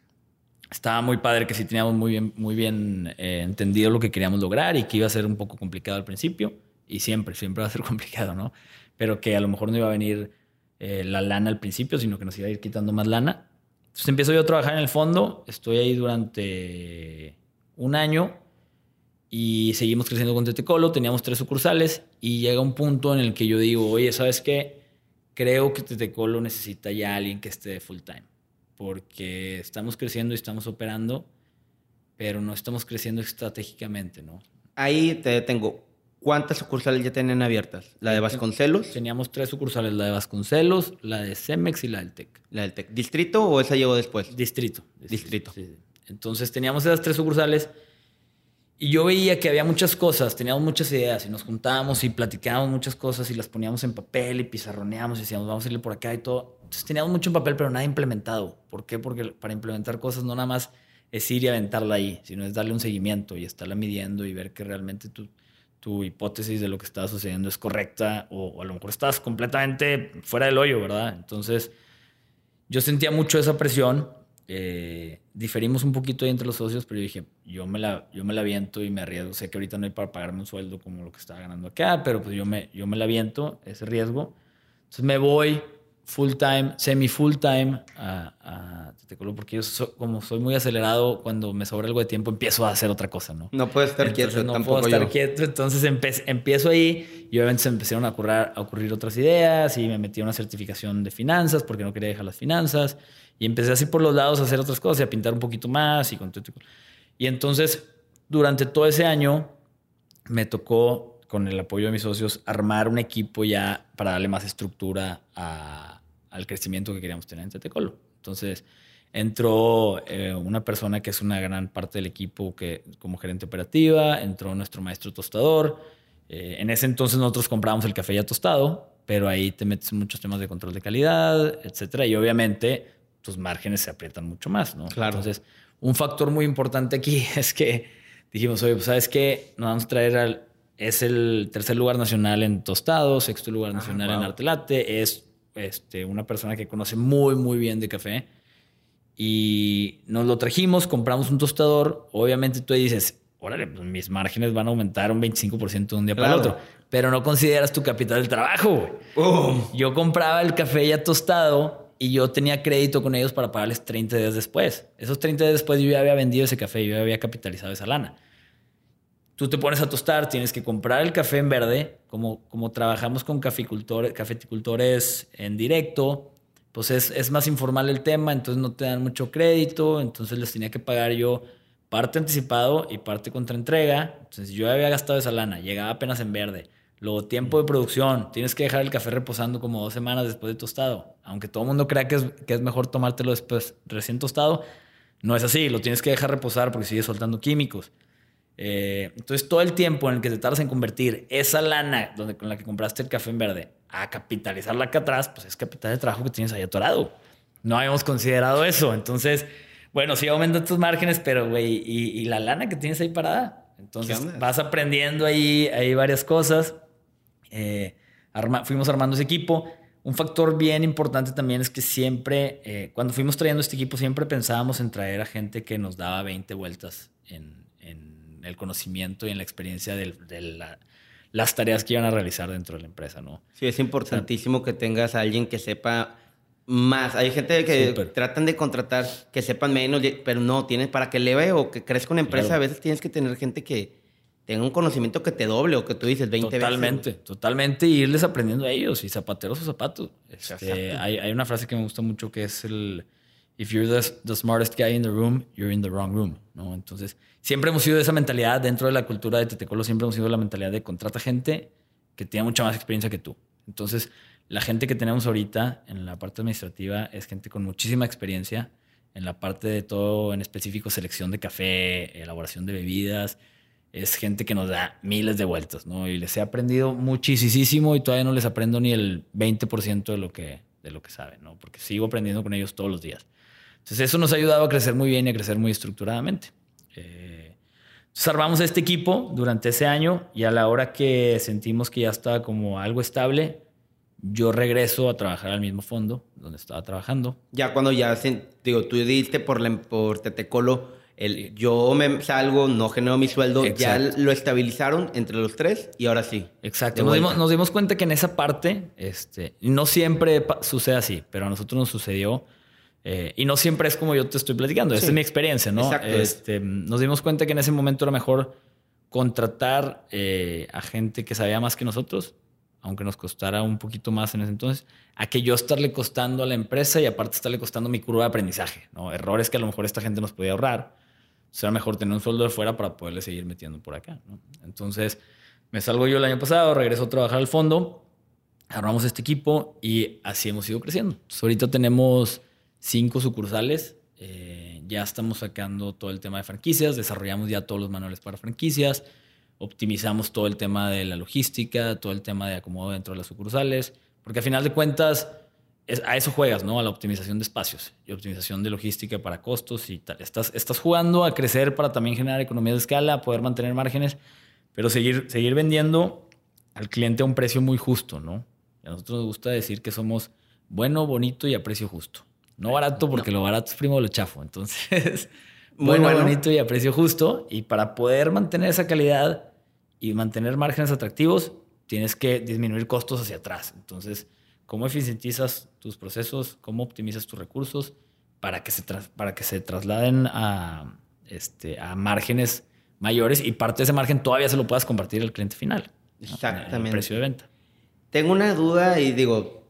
estaba muy padre que sí teníamos muy bien, muy bien eh, entendido lo que queríamos lograr y que iba a ser un poco complicado al principio. Y siempre, siempre va a ser complicado, ¿no? Pero que a lo mejor no iba a venir eh, la lana al principio, sino que nos iba a ir quitando más lana. Entonces empiezo yo a trabajar en el fondo. Estoy ahí durante un año y seguimos creciendo con Tetecolo. Teníamos tres sucursales y llega un punto en el que yo digo, oye, ¿sabes qué? Creo que Tetecolo necesita ya alguien que esté full time porque estamos creciendo y estamos operando, pero no estamos creciendo estratégicamente, ¿no?
Ahí te detengo. ¿Cuántas sucursales ya tenían abiertas? ¿La de Vasconcelos?
Teníamos tres sucursales, la de Vasconcelos, la de Cemex y la del TEC.
¿La del TEC? ¿Distrito o esa llegó después?
Distrito.
Distrito.
Sí, sí. Entonces teníamos esas tres sucursales y yo veía que había muchas cosas, teníamos muchas ideas y nos juntábamos y platicábamos muchas cosas y las poníamos en papel y pizarroneábamos y decíamos, vamos a irle por acá y todo. Entonces teníamos mucho en papel, pero nada implementado. ¿Por qué? Porque para implementar cosas no nada más es ir y aventarla ahí, sino es darle un seguimiento y estarla midiendo y ver que realmente tu, tu hipótesis de lo que estaba sucediendo es correcta o, a lo mejor estás completamente fuera del hoyo, ¿verdad? Entonces, yo sentía mucho esa presión. Eh, diferimos un poquito ahí entre los socios, pero yo dije, yo me, la, yo me la viento y me arriesgo. Sé que ahorita no hay para pagarme un sueldo como lo que estaba ganando acá, pero pues yo me, yo me la viento, ese riesgo. Entonces me voy, full time, semi full time a, a porque yo como soy muy acelerado, cuando me sobra algo de tiempo empiezo a hacer otra cosa, ¿no?
No puedes estar quieto,
no puedo estar quieto, entonces empiezo ahí y obviamente se empezaron a ocurrir, a ocurrir otras ideas y me metí a una certificación de finanzas porque no quería dejar las finanzas y empecé así por los lados a hacer otras cosas y a pintar un poquito más y con Y entonces durante todo ese año me tocó con el apoyo de mis socios armar un equipo ya para darle más estructura a al crecimiento que queríamos tener en Tetecolo. Entonces, entró eh, una persona que es una gran parte del equipo que, como gerente operativa, entró nuestro maestro tostador. Eh, en ese entonces nosotros comprábamos el café ya tostado, pero ahí te metes en muchos temas de control de calidad, etcétera, y obviamente tus márgenes se aprietan mucho más, ¿no?
Claro.
Entonces, un factor muy importante aquí es que dijimos, oye, pues, ¿sabes qué? Nos vamos a traer al... Es el tercer lugar nacional en tostado, sexto lugar ah, nacional en arte latte, es este, una persona que conoce muy, muy bien de café. Y nos lo trajimos, compramos un tostador. Obviamente tú dices, órale, pues mis márgenes van a aumentar un 25% de un día para el otro. Pero no consideras tu capital del trabajo. Yo compraba el café ya tostado y yo tenía crédito con ellos para pagarles 30 días después. Esos 30 días después yo ya había vendido ese café, yo ya había capitalizado esa lana tú te pones a tostar, tienes que comprar el café en verde, como, como trabajamos con caficultores, cafeticultores en directo, pues es, es, más informal el tema, entonces no te dan mucho crédito, entonces les tenía que pagar yo parte anticipado y parte contra entrega, entonces yo había gastado esa lana, llegaba apenas en verde. Luego, tiempo de producción. Tienes que dejar el café reposando como dos semanas después de tostado. Aunque todo el mundo crea que es, que es mejor tomártelo después recién tostado, no es así. Lo tienes que dejar reposar porque sigue soltando químicos. Eh, entonces, todo el tiempo en el que te tardas en convertir esa lana donde, con la que compraste el café en verde a capitalizarla acá atrás, pues es capital de trabajo que tienes ahí atorado. No habíamos considerado eso. Entonces, bueno, sí aumentan tus márgenes, pero, güey, y, la lana que tienes ahí parada. Entonces, vas aprendiendo ahí, ahí varias cosas. Eh, fuimos armando ese equipo. Un factor bien importante también es que siempre, eh, cuando fuimos trayendo este equipo, siempre pensábamos en traer a gente que nos daba 20 vueltas en, el conocimiento y en la experiencia de, las tareas que iban a realizar dentro de la empresa, ¿no?
Sí, es importantísimo que tengas a alguien que sepa más. Hay gente que tratan de contratar que sepan menos, pero no, tienes para que leve o que crezca una empresa, a veces tienes que tener gente que tenga un conocimiento que te doble o que tú dices 20
totalmente,
veces.
Totalmente, y irles aprendiendo a ellos y zapateros o zapatos. Este, hay, hay, una frase que me gusta mucho que es el if you're the, smartest guy in the room, you're in the wrong room, ¿no? Entonces, siempre hemos sido de esa mentalidad dentro de la cultura de Tetecolo, siempre hemos sido la mentalidad de contrata gente que tiene mucha más experiencia que tú. Entonces, la gente que tenemos ahorita en la parte administrativa es gente con muchísima experiencia en la parte de todo, en específico selección de café, elaboración de bebidas. Es gente que nos da miles de vueltas, ¿no? Y les he aprendido muchísimo y todavía no les aprendo ni el 20% de lo que, de lo que saben, ¿no? Porque sigo aprendiendo con ellos todos los días. Entonces eso nos ha ayudado a crecer muy bien y a crecer muy estructuradamente. Eh, entonces armamos este equipo durante ese año y a la hora que sentimos que ya estaba como algo estable, yo regreso a trabajar al mismo fondo donde estaba trabajando.
Ya cuando ya, digo, tú diste por, por Tetecolo, el, yo me salgo, no genero mi sueldo, ya lo estabilizaron entre los tres y ahora sí.
Exacto. Nos dimos, nos dimos, cuenta que en esa parte, este, no siempre sucede así, pero a nosotros nos sucedió eh, y no siempre es como yo te estoy platicando, esa es mi experiencia, ¿no? Este, nos dimos cuenta que en ese momento era mejor contratar eh, a gente que sabía más que nosotros, aunque nos costara un poquito más en ese entonces, a que yo estarle costando a la empresa y aparte estarle costando mi curva de aprendizaje, ¿no? Errores que a lo mejor esta gente nos podía ahorrar. Será mejor tener un sueldo de fuera para poderle seguir metiendo por acá, ¿no? Entonces, me salgo yo el año pasado, regreso a trabajar al fondo, armamos este equipo y así hemos ido creciendo. ahorita tenemos cinco sucursales. Eh, ya estamos sacando todo el tema de franquicias, desarrollamos ya todos los manuales para franquicias, optimizamos todo el tema de la logística, todo el tema de acomodo dentro de las sucursales, porque al final de cuentas a eso juegas, ¿no? A la optimización de espacios y optimización de logística para costos y tal. Estás, estás jugando a crecer para también generar economías de escala, poder mantener márgenes, pero seguir, seguir vendiendo al cliente a un precio muy justo, ¿no? a nosotros nos gusta decir que somos bueno, bonito y a precio justo. No barato porque lo barato es primo de lo chafo. Entonces, muy bueno, bonito y a precio justo. Y para poder mantener esa calidad y mantener márgenes atractivos, tienes que disminuir costos hacia atrás. Entonces, ¿cómo eficientizas tus procesos? ¿Cómo optimizas tus recursos para que se, para que se trasladen a, este, a márgenes mayores y parte de ese margen todavía se lo puedas compartir al cliente final?
Exactamente.
El precio de venta.
Tengo una duda y digo,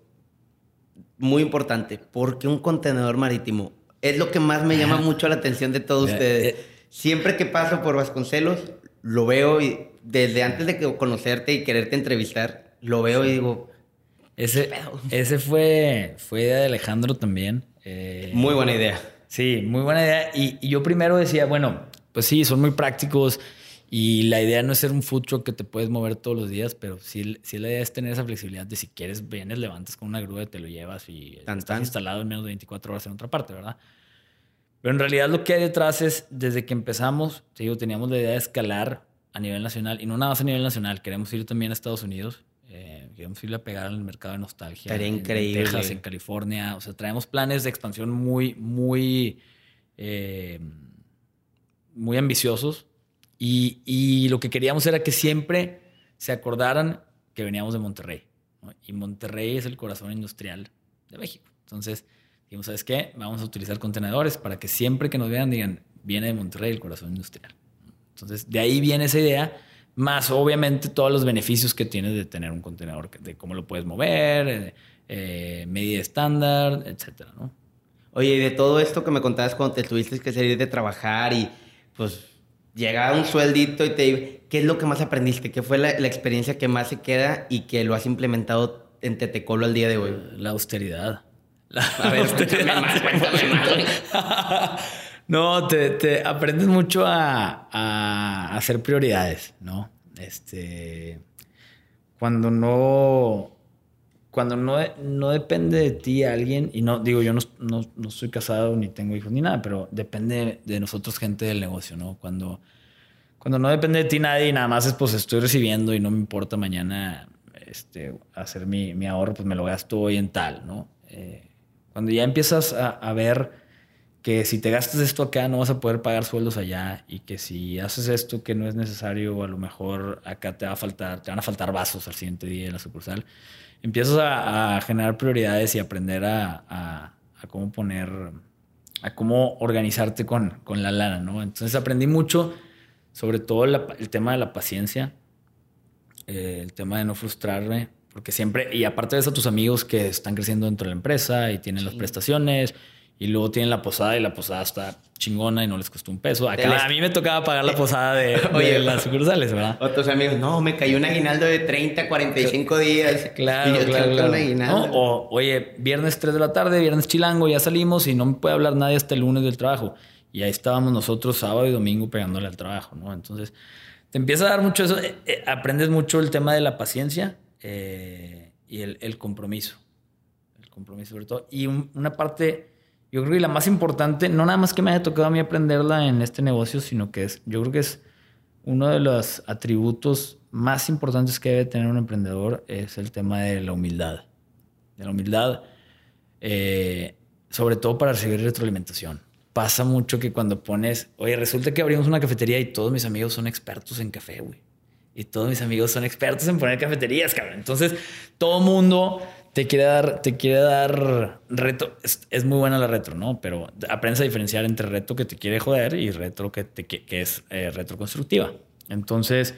muy importante, ¿por qué un contenedor marítimo? Es lo que más me llama mucho la atención de todos ustedes. Eh, Siempre que paso por Vasconcelos, lo veo y desde antes de conocerte y quererte entrevistar, lo veo y digo...
Ese, ese fue, fue idea de Alejandro también.
Eh, muy buena idea.
Sí, muy buena idea. Y, y, yo primero decía, bueno, pues sí, son muy prácticos. Y la idea no es ser un food truck que te puedes mover todos los días, pero sí, sí la idea es tener esa flexibilidad de si quieres, vienes, levantas con una grúa y te lo llevas y estás instalado en menos de 24 horas en otra parte, ¿verdad? Pero en realidad lo que hay detrás es, desde que empezamos, te digo, teníamos la idea de escalar a nivel nacional y no nada más a nivel nacional, queremos ir también a Estados Unidos, eh, queremos irle a pegar al mercado de nostalgia.
Estaría increíble.
En Texas, en California, o sea, traemos planes de expansión muy, muy, eh, muy ambiciosos y, lo que queríamos era que siempre se acordaran que veníamos de Monterrey. Y Monterrey es el corazón industrial de México. Entonces, dijimos, ¿sabes qué? Vamos a utilizar contenedores para que siempre que nos vean digan, viene de Monterrey el corazón industrial. Entonces, de ahí viene esa idea, más obviamente todos los beneficios que tienes de tener un contenedor, de cómo lo puedes mover, eh, eh, medida estándar, etcétera, ¿no?
Oye, y de todo esto que me contabas cuando te tuviste que salir de trabajar y pues llega un sueldito y te digo, ¿qué es lo que más aprendiste? ¿Qué fue la, experiencia que más se queda y que lo has implementado en Tetecolo al día de hoy?
La austeridad. a ver, no, te, aprendes mucho a, hacer prioridades, ¿no? Este, cuando no, cuando no, no depende de ti alguien, y no digo, yo no, no, no, estoy casado ni tengo hijos ni nada, pero depende de nosotros, gente del negocio, ¿no? Cuando, cuando no depende de ti nadie y nada más es pues estoy recibiendo y no me importa mañana este, hacer mi, mi ahorro, pues me lo gasto hoy en tal, ¿no? Eh, cuando ya empiezas a, a ver que si te gastas esto acá no vas a poder pagar sueldos allá y que si haces esto que no es necesario, a lo mejor acá te va a faltar, te van a faltar vasos al siguiente día en la sucursal empiezas a, generar prioridades y aprender a, cómo poner, a cómo organizarte con, con, la lana, ¿no? Entonces aprendí mucho, sobre todo el tema de la paciencia, eh, el tema de no frustrarme, porque siempre, y aparte de eso, tus amigos que están creciendo dentro de la empresa y tienen las prestaciones y luego tienen la posada y la posada está chingona y no les costó un peso. Acá, a mí me tocaba pagar la posada de, Oye, las sucursales, ¿verdad?
Otros amigos, no, me cayó un aguinaldo de 30, 45 días.
Claro, y yo claro, Un aguinaldo. O, oye, viernes 3 de la tarde, viernes chilango, ya salimos y no me puede hablar nadie hasta el lunes del trabajo. Y ahí estábamos nosotros sábado y domingo pegándole al trabajo, ¿no? Entonces, te empieza a dar mucho eso. Eh, eh, aprendes mucho el tema de la paciencia eh, y el, el, compromiso. El compromiso sobre todo. Y una parte yo creo que la más importante, no nada más que me haya tocado a mí aprenderla en este negocio, sino que es, yo creo que es uno de los atributos más importantes que debe tener un emprendedor es el tema de la humildad. De la humildad, eh, sobre todo para recibir retroalimentación. Pasa mucho que cuando pones, oye, resulta que abrimos una cafetería y todos mis amigos son expertos en café, güey. Y todos mis amigos son expertos en poner cafeterías, cabrón. Entonces, todo mundo te quiere dar, te quiere dar reto. Es, muy buena la retro, ¿no? Pero aprendes a diferenciar entre reto que te quiere joder y retro que, te, que, es eh. Entonces,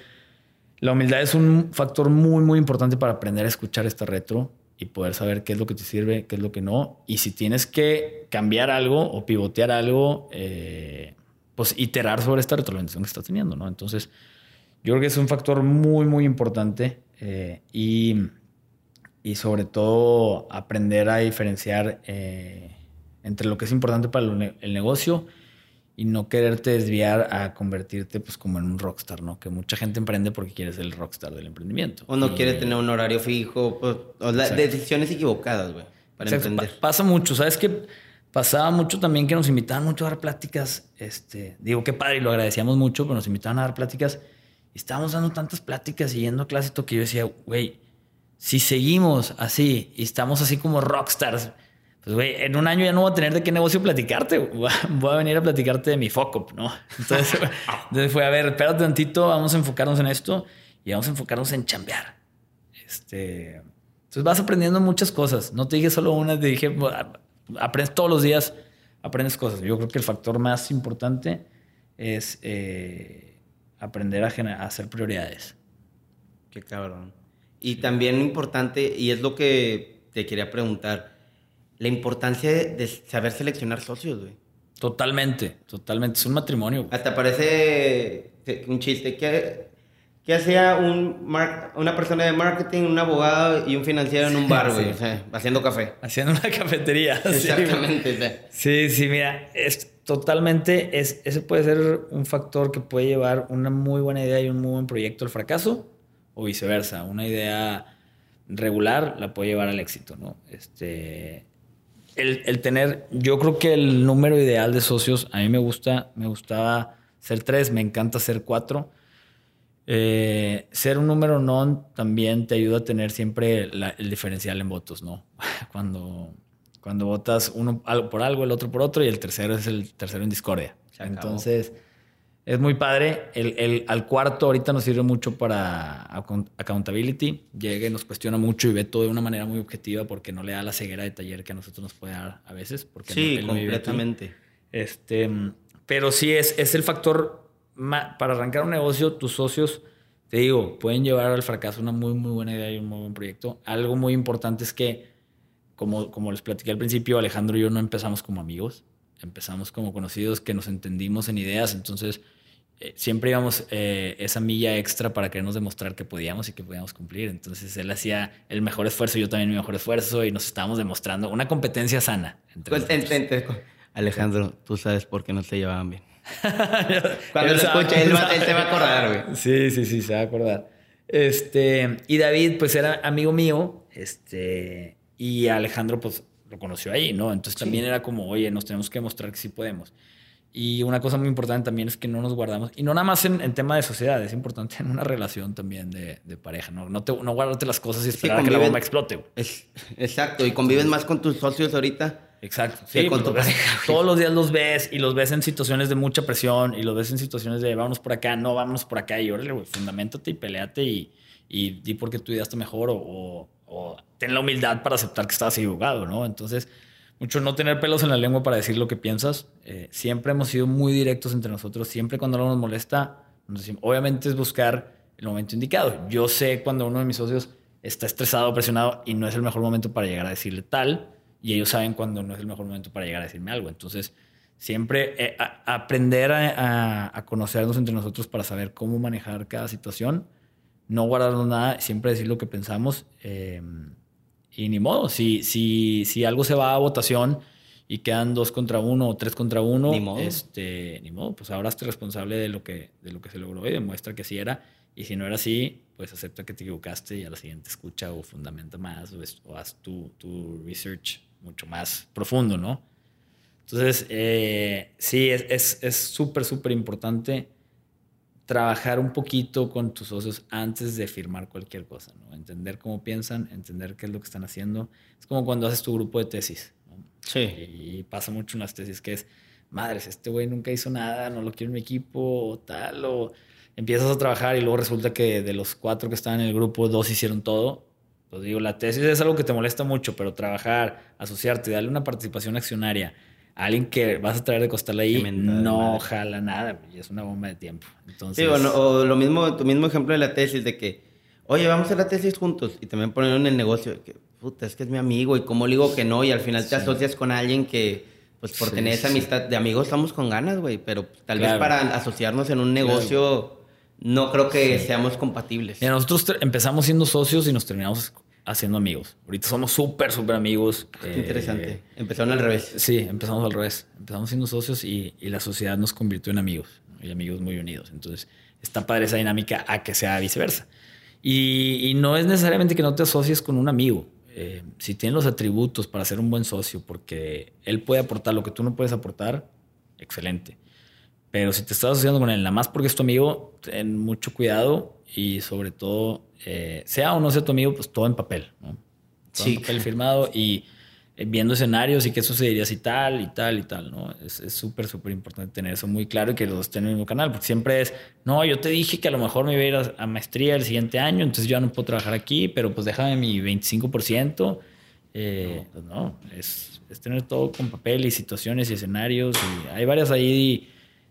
la humildad es un factor muy, muy importante para aprender a escuchar esta retro y poder saber qué es lo que te sirve, qué es lo que no. Y si tienes que cambiar algo o pivotear algo, eh, pues iterar sobre esta retroalimentación que estás teniendo, ¿no? Entonces, yo creo que es un factor muy, muy importante eh, y y sobre todo aprender a diferenciar eh, entre lo que es importante para el negocio y no quererte desviar a convertirte pues como en un rockstar, ¿no? Que mucha gente emprende porque quiere ser el rockstar del emprendimiento.
O no quiere tener un horario fijo, pues, o las decisiones equivocadas, güey, para emprender.
pasa mucho, ¿sabes qué? Pasaba mucho también que nos invitaban mucho a dar pláticas, este, digo, qué padre, y lo agradecíamos mucho, pero nos invitaban a dar pláticas Y estábamos dando tantas pláticas y yendo a clase que yo decía, güey, si seguimos así y estamos así como rockstars, pues güey, en un año ya no voy a tener de qué negocio platicarte. Voy a venir a platicarte de mi Focop, ¿no? Entonces, entonces fue, a ver, espérate tantito, vamos a enfocarnos en esto y vamos a enfocarnos en chambear. Este, entonces vas aprendiendo muchas cosas. No te dije solo una, te dije, aprendes todos los días, aprendes cosas. Yo creo que el factor más importante es eh, aprender a, a hacer prioridades.
Qué cabrón. Y también importante, y es lo que te quería preguntar, la importancia de saber seleccionar socios, güey.
Totalmente, totalmente. Es un matrimonio.
Hasta parece un chiste. ¿Qué, qué hacía un una persona de marketing, un abogado y un financiero en un bar, güey? haciendo café.
Haciendo una cafetería.
Exactamente.
Sí, sí, mira, es totalmente, es, ese puede ser un factor que puede llevar una muy buena idea y un muy buen proyecto al fracaso o viceversa. Una idea regular la puede llevar al éxito, ¿no? Este, el, tener, yo creo que el número ideal de socios, a mí me gusta, me gustaba ser tres, me encanta ser cuatro. Eh, ser un número non también te ayuda a tener siempre el diferencial en votos, ¿no? Cuando, cuando votas uno por algo, el otro por otro y el tercero es el tercero en discordia. Entonces, es muy padre. El, al cuarto ahorita nos sirve mucho para accountability. Llega y nos cuestiona mucho y ve todo de una manera muy objetiva porque no le da la ceguera de taller que a nosotros nos puede dar a veces. Porque
sí, completamente.
Este, pero sí es, es el factor para arrancar un negocio. Tus socios, te digo, pueden llevar al fracaso una muy, muy buena idea y un muy buen proyecto. Algo muy importante es que, como, como les platiqué al principio, Alejandro y yo no empezamos como amigos. Empezamos como conocidos que nos entendimos en ideas. Entonces eh, siempre íbamos eh, esa milla extra para querernos demostrar que podíamos y que podíamos cumplir. Entonces él hacía el mejor esfuerzo, yo también mi mejor esfuerzo y nos estábamos demostrando una competencia sana.
Entre pues, Alejandro, tú sabes por qué no se llevaban bien. Cuando lo escuche, él, él, se va a acordar, güey.
Sí, sí, sí, se va a acordar. Este, y David, pues era amigo mío, este, y Alejandro, pues lo conoció ahí, ¿no? Entonces también era como, oye, nos tenemos que mostrar que sí podemos. Y una cosa muy importante también es que no nos guardamos, y no nada más en, tema de sociedad, es importante en una relación también de, de pareja, ¿no? No, te, no guardarte las cosas y esperar a que la bomba explote.
Es, exacto, y convives más con tus socios ahorita.
Exacto. Sí, con tu pareja. Todos los días los ves y los ves en situaciones de mucha presión y los ves en situaciones de vámonos por acá, no, vámonos por acá y órale, güey, fundamentate y peleate y, y di por qué tú ideaste mejor o, o, ten la humildad para aceptar que estabas equivocado, ¿no? Entonces, mucho no tener pelos en la lengua para decir lo que piensas. Eh, siempre hemos sido muy directos entre nosotros. Siempre cuando algo nos molesta, obviamente es buscar el momento indicado. Yo sé cuando uno de mis socios está estresado, presionado y no es el mejor momento para llegar a decirle tal. Y ellos saben cuando no es el mejor momento para llegar a decirme algo. Entonces, siempre eh, aprender a, conocernos entre nosotros para saber cómo manejar cada situación. No guardarnos nada, siempre decir lo que pensamos. Eh, y ni modo, si, si, si algo se va a votación y quedan dos contra uno o tres contra uno, ni modo. Este, ni modo, pues ahora estoy responsable de lo que, de lo que se logró y demuestra que sí era. Y si no era así, pues acepta que te equivocaste y a la siguiente escucha o fundamenta más o, haz tu, tu, research mucho más profundo, ¿no? Entonces, eh, sí, es súper, es, súper importante trabajar un poquito con tus socios antes de firmar cualquier cosa, ¿no? Entender cómo piensan, entender qué es lo que están haciendo. Es como cuando haces tu grupo de tesis,
Sí.
Y pasa mucho en las tesis que es, madres, este güey nunca hizo nada, no lo quiero en mi equipo o tal, o empiezas a trabajar y luego resulta que de los cuatro que estaban en el grupo, dos hicieron todo. Pues digo, la tesis es algo que te molesta mucho, pero trabajar, asociarte, darle una participación accionaria, alguien que vas a traer de costal ahí no jala nada y es una bomba de tiempo. Entonces,
sí, o, lo mismo, tu mismo ejemplo de la tesis, de que, oye, vamos a hacer la tesis juntos y también poner en el negocio, que, puta, es que es mi amigo y cómo le digo que no y al final te asocias con alguien que, pues por tener esa amistad de amigos estamos con ganas, güey, pero tal vez para asociarnos en un negocio no creo que seamos compatibles.
Mira, nosotros empezamos siendo socios y nos terminamos haciendo amigos. Ahorita somos súper, súper amigos.
Qué interesante. Eh, Empezaron al revés.
Sí, empezamos al revés. Empezamos siendo socios y, la sociedad nos convirtió en amigos y amigos muy unidos. Entonces, está padre esa dinámica a que sea viceversa. Y, no es necesariamente que no te asocies con un amigo. Eh, si tienes los atributos para ser un buen socio, porque él puede aportar lo que tú no puedes aportar, excelente. Pero si te estás asociando con él, nada más porque es tu amigo, ten mucho cuidado y sobre todo, eh, sea o no sea tu amigo, pues todo en papel. ¿no? Todo
Sí.
en papel firmado y eh, viendo escenarios y qué sucedería si tal y tal y tal, ¿no? Es súper, súper importante tener eso muy claro y que los dos estén en el mismo canal, porque siempre es, no, yo te dije que a lo mejor me iba a ir a, a maestría el siguiente año, entonces yo ya no puedo trabajar aquí, pero pues déjame mi 25%. Eh, pues no, es, es tener todo con papel y situaciones y escenarios. Y hay varias ahí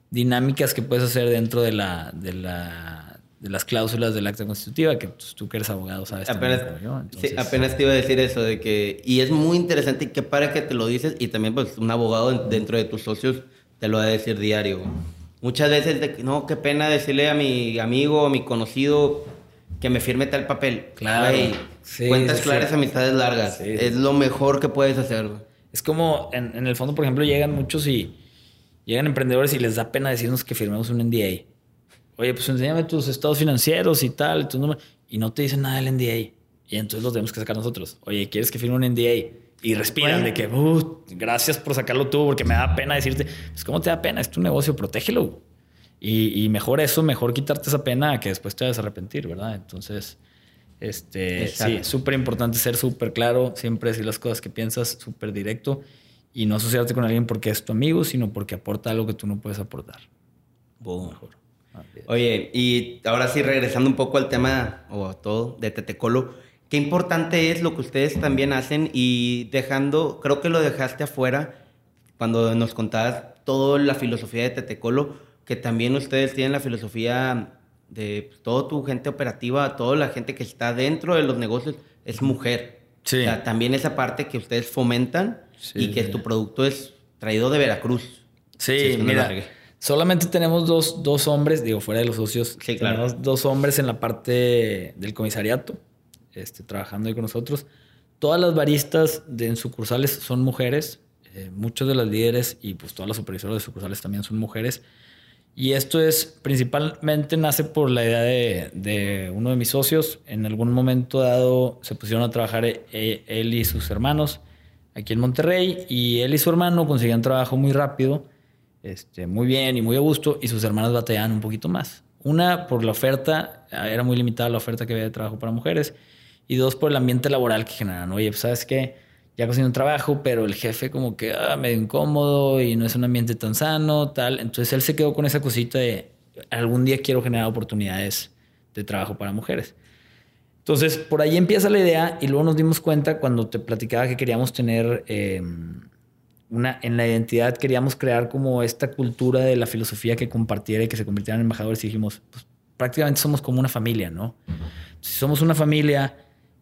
dinámicas que puedes hacer dentro de la, de la de las cláusulas del acta constitutiva, que pues, tú que eres abogado sabes
Apenas,
también yo.
sí,
Entonces,
apenas te iba a decir eso, de que... Y es muy interesante y qué para que te lo dices y también pues un abogado dentro de tus socios te lo va a decir diario. Muchas veces, de que, no, qué pena decirle a mi amigo o mi conocido que me firme tal papel.
Claro. Sí,
cuentas
sí,
claras,
sí.
amistades largas.
Sí.
Es lo mejor que puedes hacer.
Es como, en, en el fondo, por ejemplo, llegan muchos y llegan emprendedores y les da pena decirnos que firmemos un NDA. Oye, pues enséñame tus estados financieros y tal, tus números. Y no te dicen nada del NDA. Y entonces los tenemos que sacar nosotros. Oye, ¿quieres que firme un NDA? Y respiran de que, "Uh, gracias por sacarlo tú, porque me da pena decirte. Pues, ¿cómo te da pena? Es tu negocio, protégelo. Y, y mejor eso, mejor quitarte esa pena que después te vayas a arrepentir, ¿verdad? Entonces, este,
Exacto.
sí, súper importante ser súper claro, siempre decir las cosas que piensas, súper directo y no asociarte con alguien porque es tu amigo, sino porque aporta algo que tú no puedes aportar. Mejor.
Oye, y ahora sí, regresando un poco al tema o a todo de Tetecolo, qué importante es lo que ustedes también hacen y dejando, creo que lo dejaste afuera cuando nos contabas toda la filosofía de Tetecolo, que también ustedes tienen la filosofía de pues, toda tu gente operativa, toda la gente que está dentro de los negocios es mujer.
Sí.
O sea, también esa parte que ustedes fomentan
Sí,
y que
sí.
tu producto es traído de Veracruz.
Sí,
la
mira,
regué.
Solamente tenemos dos, dos hombres, digo, fuera de los socios,
Sí, claro.
tenemos dos hombres en la parte del comisariato, este, trabajando ahí con nosotros. Todas las baristas de, en sucursales son mujeres, eh, muchos de las líderes y pues todas las supervisoras de sucursales también son mujeres. Y esto es principalmente nace por la idea de, de uno de mis socios. En algún momento dado se pusieron a trabajar eh, él y sus hermanos aquí en Monterrey y él y su hermano consiguieron trabajo muy rápido, este, muy bien y muy a gusto y sus hermanas batallaban un poquito más. Una por la oferta, era muy limitada la oferta que había de trabajo para mujeres y dos por el ambiente laboral que generaban. Oye, pues sabes qué, ya consiguió un trabajo, pero el jefe como que ah, medio incómodo y no es un ambiente tan sano, tal. Entonces él se quedó con esa cosita de algún día quiero generar oportunidades de trabajo para mujeres. Entonces, por ahí empieza la idea y luego nos dimos cuenta cuando te platicaba que queríamos tener eh, una, en la identidad, queríamos crear como esta cultura de la filosofía que compartiera y que se convirtieran en embajadores y dijimos, pues prácticamente somos como una familia, ¿no? Si somos una familia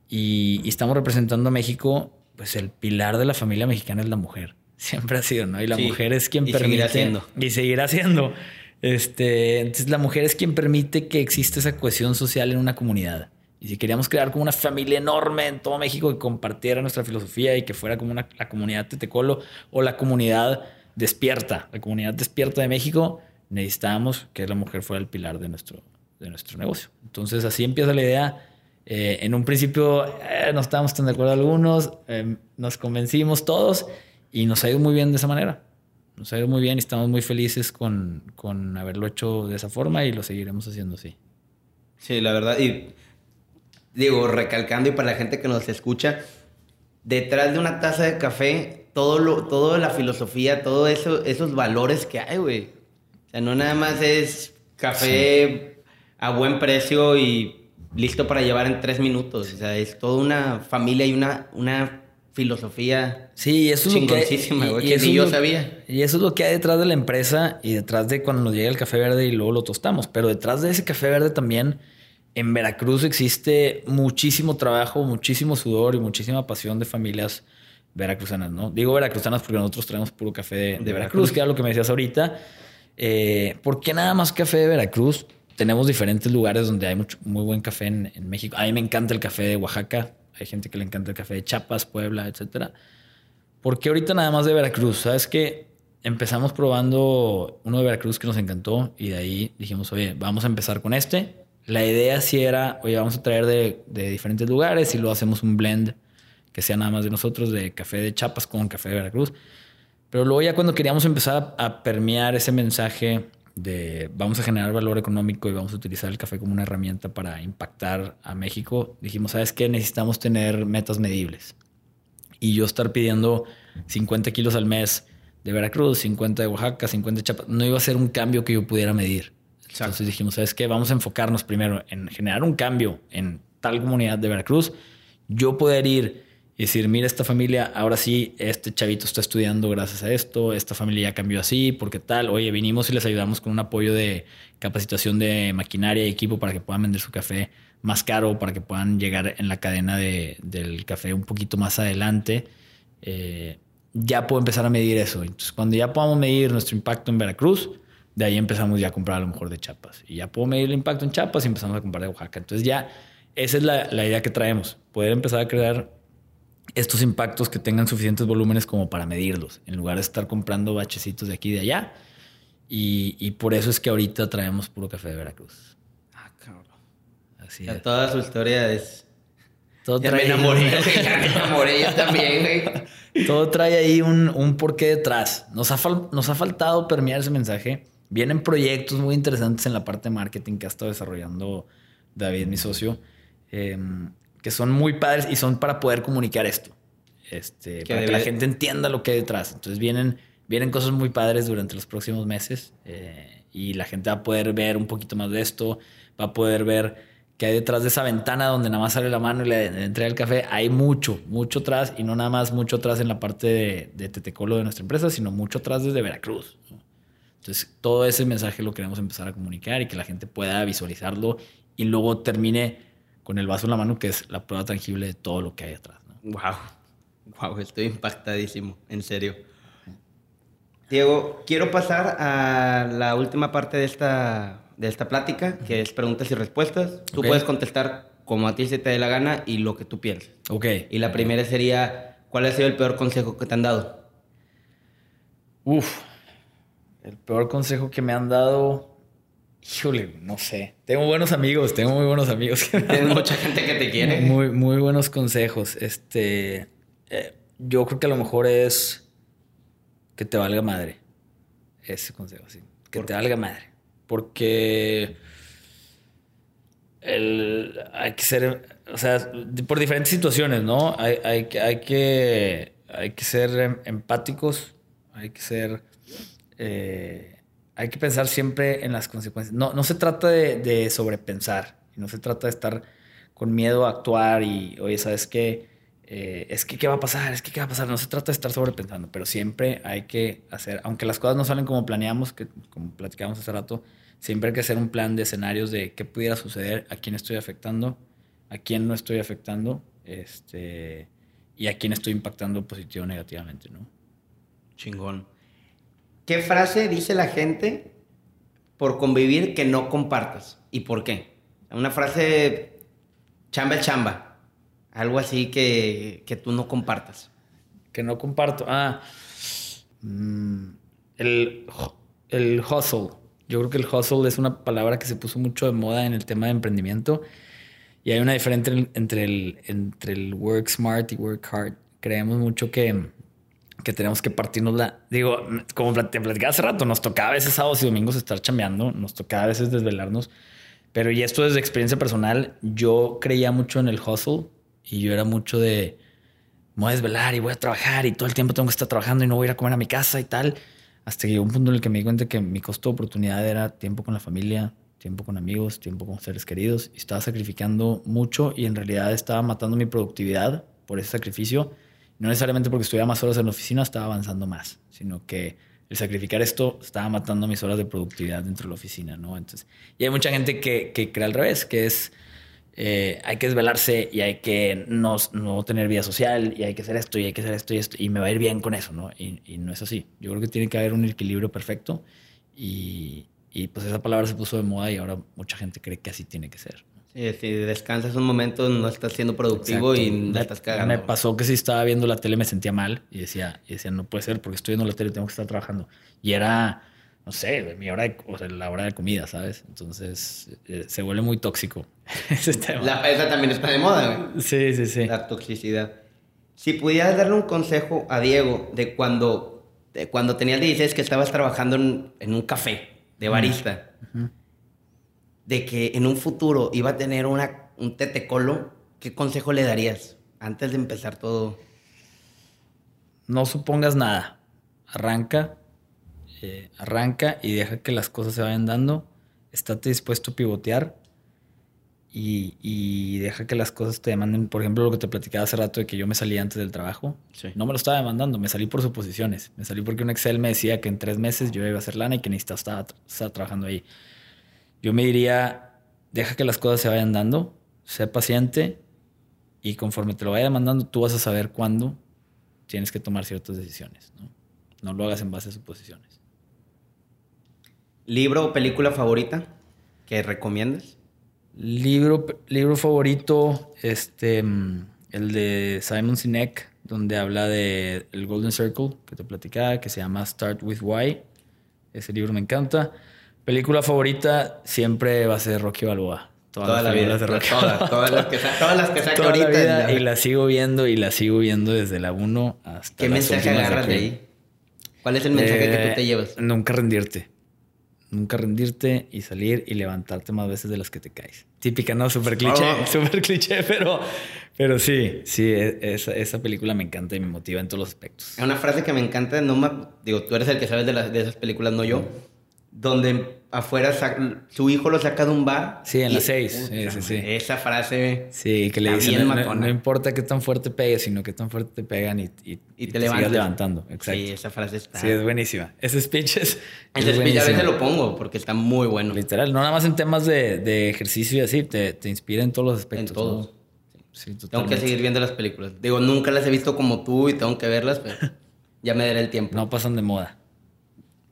y, y estamos representando a México, pues el pilar de la familia mexicana es la mujer. Siempre ha sido, ¿no? Y la
Sí,
mujer es quien
y
permite...
siendo.
Y seguirá siendo. Este, entonces la mujer es quien permite que exista esa cohesión social en una comunidad. Y si queríamos crear como una familia enorme en todo México que compartiera nuestra filosofía y que fuera como una, la comunidad Tetecolo o la comunidad despierta, la comunidad despierta de México, necesitábamos que la mujer fuera el pilar de nuestro, de nuestro negocio. Entonces así empieza la idea. Eh, en un principio eh, no estábamos tan de acuerdo algunos, eh, nos convencimos todos y nos ha ido muy bien de esa manera. Nos ha ido muy bien y estamos muy felices con, con haberlo hecho de esa forma y lo seguiremos haciendo así.
Sí, la verdad. Digo, recalcando y para la gente que nos escucha, detrás de una taza de café, todo lo, toda la filosofía, todo eso, esos valores que hay, güey. O sea, no nada más es café a buen precio y listo para llevar en tres minutos. O sea, es toda una familia y una, una filosofía
Sí, eso es lo que
chingoncísima, güey, que
es
yo
lo-
sabía.
Y eso es lo que hay detrás de la empresa y detrás de cuando nos llega el café verde y luego lo tostamos. Pero detrás de ese café verde también en Veracruz existe muchísimo trabajo, muchísimo sudor y muchísima pasión de familias veracruzanas, ¿no? Digo veracruzanas porque nosotros traemos puro café de, de Veracruz,
Veracruz.
que era lo que me decías ahorita. Eh, ¿Por qué nada más café de Veracruz? Tenemos diferentes lugares donde hay mucho, muy buen café en, en México. A mí me encanta el café de Oaxaca. Hay gente que le encanta el café de Chiapas, Puebla, etcétera. ¿Por qué ahorita nada más de Veracruz? Sabes que empezamos probando uno de Veracruz que nos encantó y de ahí dijimos, oye, vamos a empezar con este. La idea sí era, oye, vamos a traer de, diferentes lugares y luego hacemos un blend que sea nada más de nosotros, de café de Chiapas con café de Veracruz. Pero luego ya cuando queríamos empezar a, a permear ese mensaje de vamos a generar valor económico y vamos a utilizar el café como una herramienta para impactar a México, dijimos, ¿sabes qué? Necesitamos tener metas medibles. Y yo estar pidiendo 50 kilos al mes de Veracruz, 50 de Oaxaca, 50 de Chiapas, no iba a ser un cambio que yo pudiera medir. Entonces dijimos, ¿sabes qué? Vamos a enfocarnos primero en generar un cambio en tal comunidad de Veracruz. Yo poder ir y decir, mira, esta familia, ahora sí, este chavito está estudiando gracias a esto, esta familia ya cambió así, porque tal, oye, vinimos y les ayudamos con un apoyo de capacitación de maquinaria y equipo para que puedan vender su café más caro, para que puedan llegar en la cadena de, del café un poquito más adelante. Eh, ya puedo empezar a medir eso. Entonces, cuando ya podamos medir nuestro impacto en Veracruz, de ahí empezamos ya a comprar a lo mejor de Chiapas. Y ya puedo medir el impacto en Chiapas y empezamos a comprar de Oaxaca. Entonces ya esa es la, la idea que traemos, poder empezar a crear estos impactos que tengan suficientes volúmenes como para medirlos, en lugar de estar comprando bachecitos de aquí y de allá. Y, por eso es que ahorita traemos puro café de Veracruz.
Ah, cabrón. Así es. Toda su historia es.
Todo ya trae... me enamoré,
ya me enamoré yo también, güey.
Todo trae ahí un, un porqué detrás. Nos ha, nos ha faltado permear ese mensaje. Vienen proyectos muy interesantes en la parte de marketing que ha estado desarrollando David, mi socio. Eh, que son muy padres y son para poder comunicar esto. Este, para que la gente entienda lo que hay detrás. Entonces vienen, vienen cosas muy padres durante los próximos meses eh, y la gente va a poder ver un poquito más de esto, va a poder ver que hay detrás de esa ventana donde nada más sale la mano y le, entrega el café. Hay mucho, mucho atrás y no nada más mucho atrás en la parte de, de Tetecolo de nuestra empresa, sino mucho atrás desde Veracruz. Entonces todo ese mensaje lo queremos empezar a comunicar y que la gente pueda visualizarlo y luego termine con el vaso en la mano, que es la prueba tangible de todo lo que hay atrás.
Wow, wow, estoy impactadísimo, en serio. Diego, quiero pasar a la última parte de esta, de esta plática, que es preguntas y respuestas. Tú puedes contestar como a ti se te dé la gana y lo que tú pienses.
Ok.
Y la primera sería, ¿cuál ha sido el peor consejo que te han dado?
Uf, el peor consejo que me han dado Híjole, no sé. Tengo buenos amigos, tengo muy buenos amigos.
Tienes mucha gente que te quiere.
Muy, muy buenos consejos. Este, eh, yo creo que a lo mejor es que te valga madre. Ese consejo, sí. Que te valga madre. Porque el, hay que ser, o sea, por diferentes situaciones, ¿no? Hay, hay, hay, que, hay que ser em, empáticos, hay que ser... Eh, hay que pensar siempre en las consecuencias. No, no se trata de, sobrepensar, no se trata de estar con miedo a actuar y, oye, ¿sabes qué? Eh, es que, ¿qué va a pasar? Es que, ¿qué va a pasar? No se trata de estar sobrepensando, pero siempre hay que hacer, aunque las cosas no salen como planeamos, que, como platicamos hace rato, siempre hay que hacer un plan de escenarios de qué pudiera suceder, a quién estoy afectando, a quién no estoy afectando, este, y a quién estoy impactando positivo o negativamente, ¿no?
Chingón. ¿Qué frase dice la gente por convivir que no compartas? ¿Y por qué? Una frase chamba chamba. Algo así que, que tú no compartas.
Que no comparto. Ah. Mm, el, el hustle. Yo creo que el hustle es una palabra que se puso mucho de moda en el tema de emprendimiento. Y hay una diferencia entre el, entre el work smart y work hard. Creemos mucho que que tenemos que partirnos la. Digo, como te platicaba hace rato, nos tocaba a veces sábados y domingos estar chambeando, nos tocaba a veces desvelarnos. Pero y esto desde experiencia personal, yo creía mucho en el hustle y yo era mucho de me voy a desvelar y voy a trabajar y todo el tiempo tengo que estar trabajando y no voy a ir a comer a mi casa y tal. Hasta que llegó un punto en el que me di cuenta que mi costo de oportunidad era tiempo con la familia, tiempo con amigos, tiempo con seres queridos y estaba sacrificando mucho y en realidad estaba matando mi productividad por ese sacrificio no necesariamente porque estuviera más horas en la oficina estaba avanzando más, sino que el sacrificar esto estaba matando mis horas de productividad dentro de la oficina, ¿no? Entonces, y hay mucha gente que, que cree al revés, que es eh, hay que desvelarse y hay que no, no, tener vida social y hay que hacer esto y hay que hacer esto y esto y me va a ir bien con eso, ¿no? Y, y no es así. Yo creo que tiene que haber un equilibrio perfecto y, y pues esa palabra se puso de moda y ahora mucha gente cree que así tiene que ser
si descansas un momento, no estás siendo productivo y la estás cagando.
Me pasó que si estaba viendo la tele me sentía mal y decía, y decía, no puede ser porque estoy viendo la tele tengo que estar trabajando. Y era, no sé, mi hora de, o sea, la hora de comida, ¿sabes? Entonces eh, se vuelve muy tóxico
ese tema. La, esa también está de moda,
güey. Sí, sí, sí.
La toxicidad. Si pudieras darle un consejo a Diego de cuando, de cuando tenías 16 que estabas trabajando en, en un café, de barista, de que en un futuro iba a tener una, un tetecolo, ¿qué consejo le darías antes de empezar todo?
No supongas nada. Arranca, eh, arranca y deja que las cosas se vayan dando. Estate dispuesto a pivotear y, deja que las cosas te demanden. Por ejemplo, lo que te platicaba hace rato de que yo me salí antes del trabajo. No me lo estaba demandando, me salí por suposiciones. Me salí porque un Excel me decía que en tres meses yo iba a hacer lana y que necesitaba estar, trabajando ahí. Yo me diría, deja que las cosas se vayan dando, sé paciente y conforme te lo vaya demandando, tú vas a saber cuándo tienes que tomar ciertas decisiones. No, no lo hagas en base a suposiciones.
¿Libro o película favorita que recomiendas?
Libro, libro favorito, este, el de Simon Sinek, donde habla de el Golden Circle, que te platicaba, que se llama Start with Why. Ese libro me encanta. Película favorita siempre va a ser Rocky Balboa.
Todas las vida, de Rocky. Todas, todas, las que, todas las que saco ahorita.
La y la sigo viendo y la sigo viendo desde la 1 hasta
¿Qué mensaje agarras de ahí? ¿Cuál es el mensaje que tú te eh, llevas?
Nunca rendirte nunca rendirte y salir y levantarte más veces de las que te caes. Típica, ¿no? Súper cliché, oh. súper cliché, pero, pero sí, sí, e, esa, esa, película me encanta y me motiva en todos los aspectos.
Es una frase que me encanta, no digo, tú eres el que sabes de, de esas películas, no yo donde afuera su hijo lo saca de un bar.
Sí, en las seis. Sí, sí, sí.
Esa frase.
Sí, que le dicen, no, importa qué tan fuerte pegues, sino qué tan fuerte te pegan y, y, te, levantando. Exacto.
Sí, esa frase está.
Sí, es buenísima. Ese speech es.
Ese speech a veces lo pongo porque está muy bueno.
Literal, no nada más en temas de, de ejercicio y así, te, te, inspira en todos los aspectos.
En todos. Sí, tengo que seguir viendo las películas. Digo, nunca las he visto como tú y tengo que verlas, pero ya me daré el tiempo.
No pasan de moda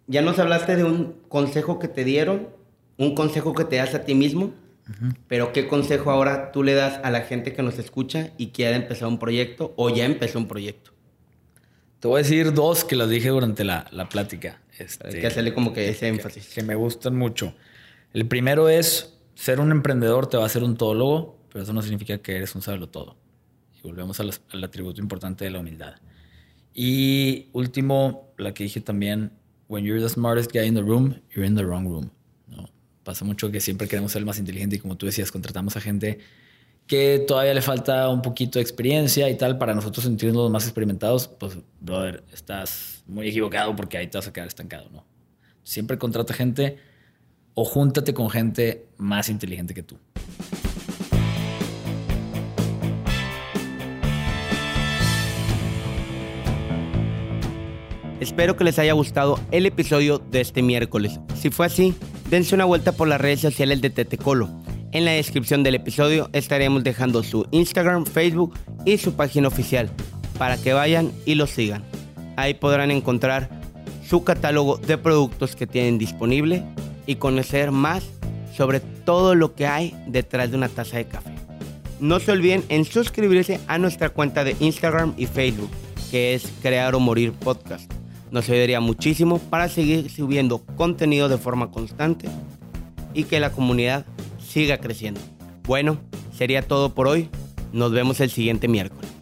ya nos hablaste de un consejo que te dieron, un consejo que te das a ti mismo, pero ¿qué consejo ahora tú le das a la gente que nos escucha y quiere empezar un proyecto o ya empezó un proyecto?
Te voy a decir dos que las dije durante la, la plática.
Este, Hay que hacerle como que ese énfasis.
Que, me gustan mucho. El primero es, ser un emprendedor te va a hacer un todólogo, pero eso no significa que eres un sabelo todo. Y volvemos al atributo importante de la humildad. Y último, la que dije también, when you're the smartest guy in the room, you're in the wrong room. ¿no? Pasa mucho que siempre queremos ser el más inteligente y como tú decías, contratamos a gente que todavía le falta un poquito de experiencia y tal, para nosotros sentirnos más experimentados, pues, brother, estás muy equivocado porque ahí te vas a quedar estancado, ¿no? Siempre contrata gente o júntate con gente más inteligente que tú.
Espero que les haya gustado el episodio de este miércoles. Si fue así, dense una vuelta por las redes sociales de Tetecolo. En la descripción del episodio estaremos dejando su Instagram, Facebook y su página oficial para que vayan y los sigan. Ahí podrán encontrar su catálogo de productos que tienen disponible y conocer más sobre todo lo que hay detrás de una taza de café. No se olviden en suscribirse a nuestra cuenta de Instagram y Facebook, que es Crear o Morir Podcast. Nos ayudaría muchísimo para seguir subiendo contenido de forma constante y que la comunidad siga creciendo. Bueno, sería todo por hoy. Nos vemos el siguiente miércoles.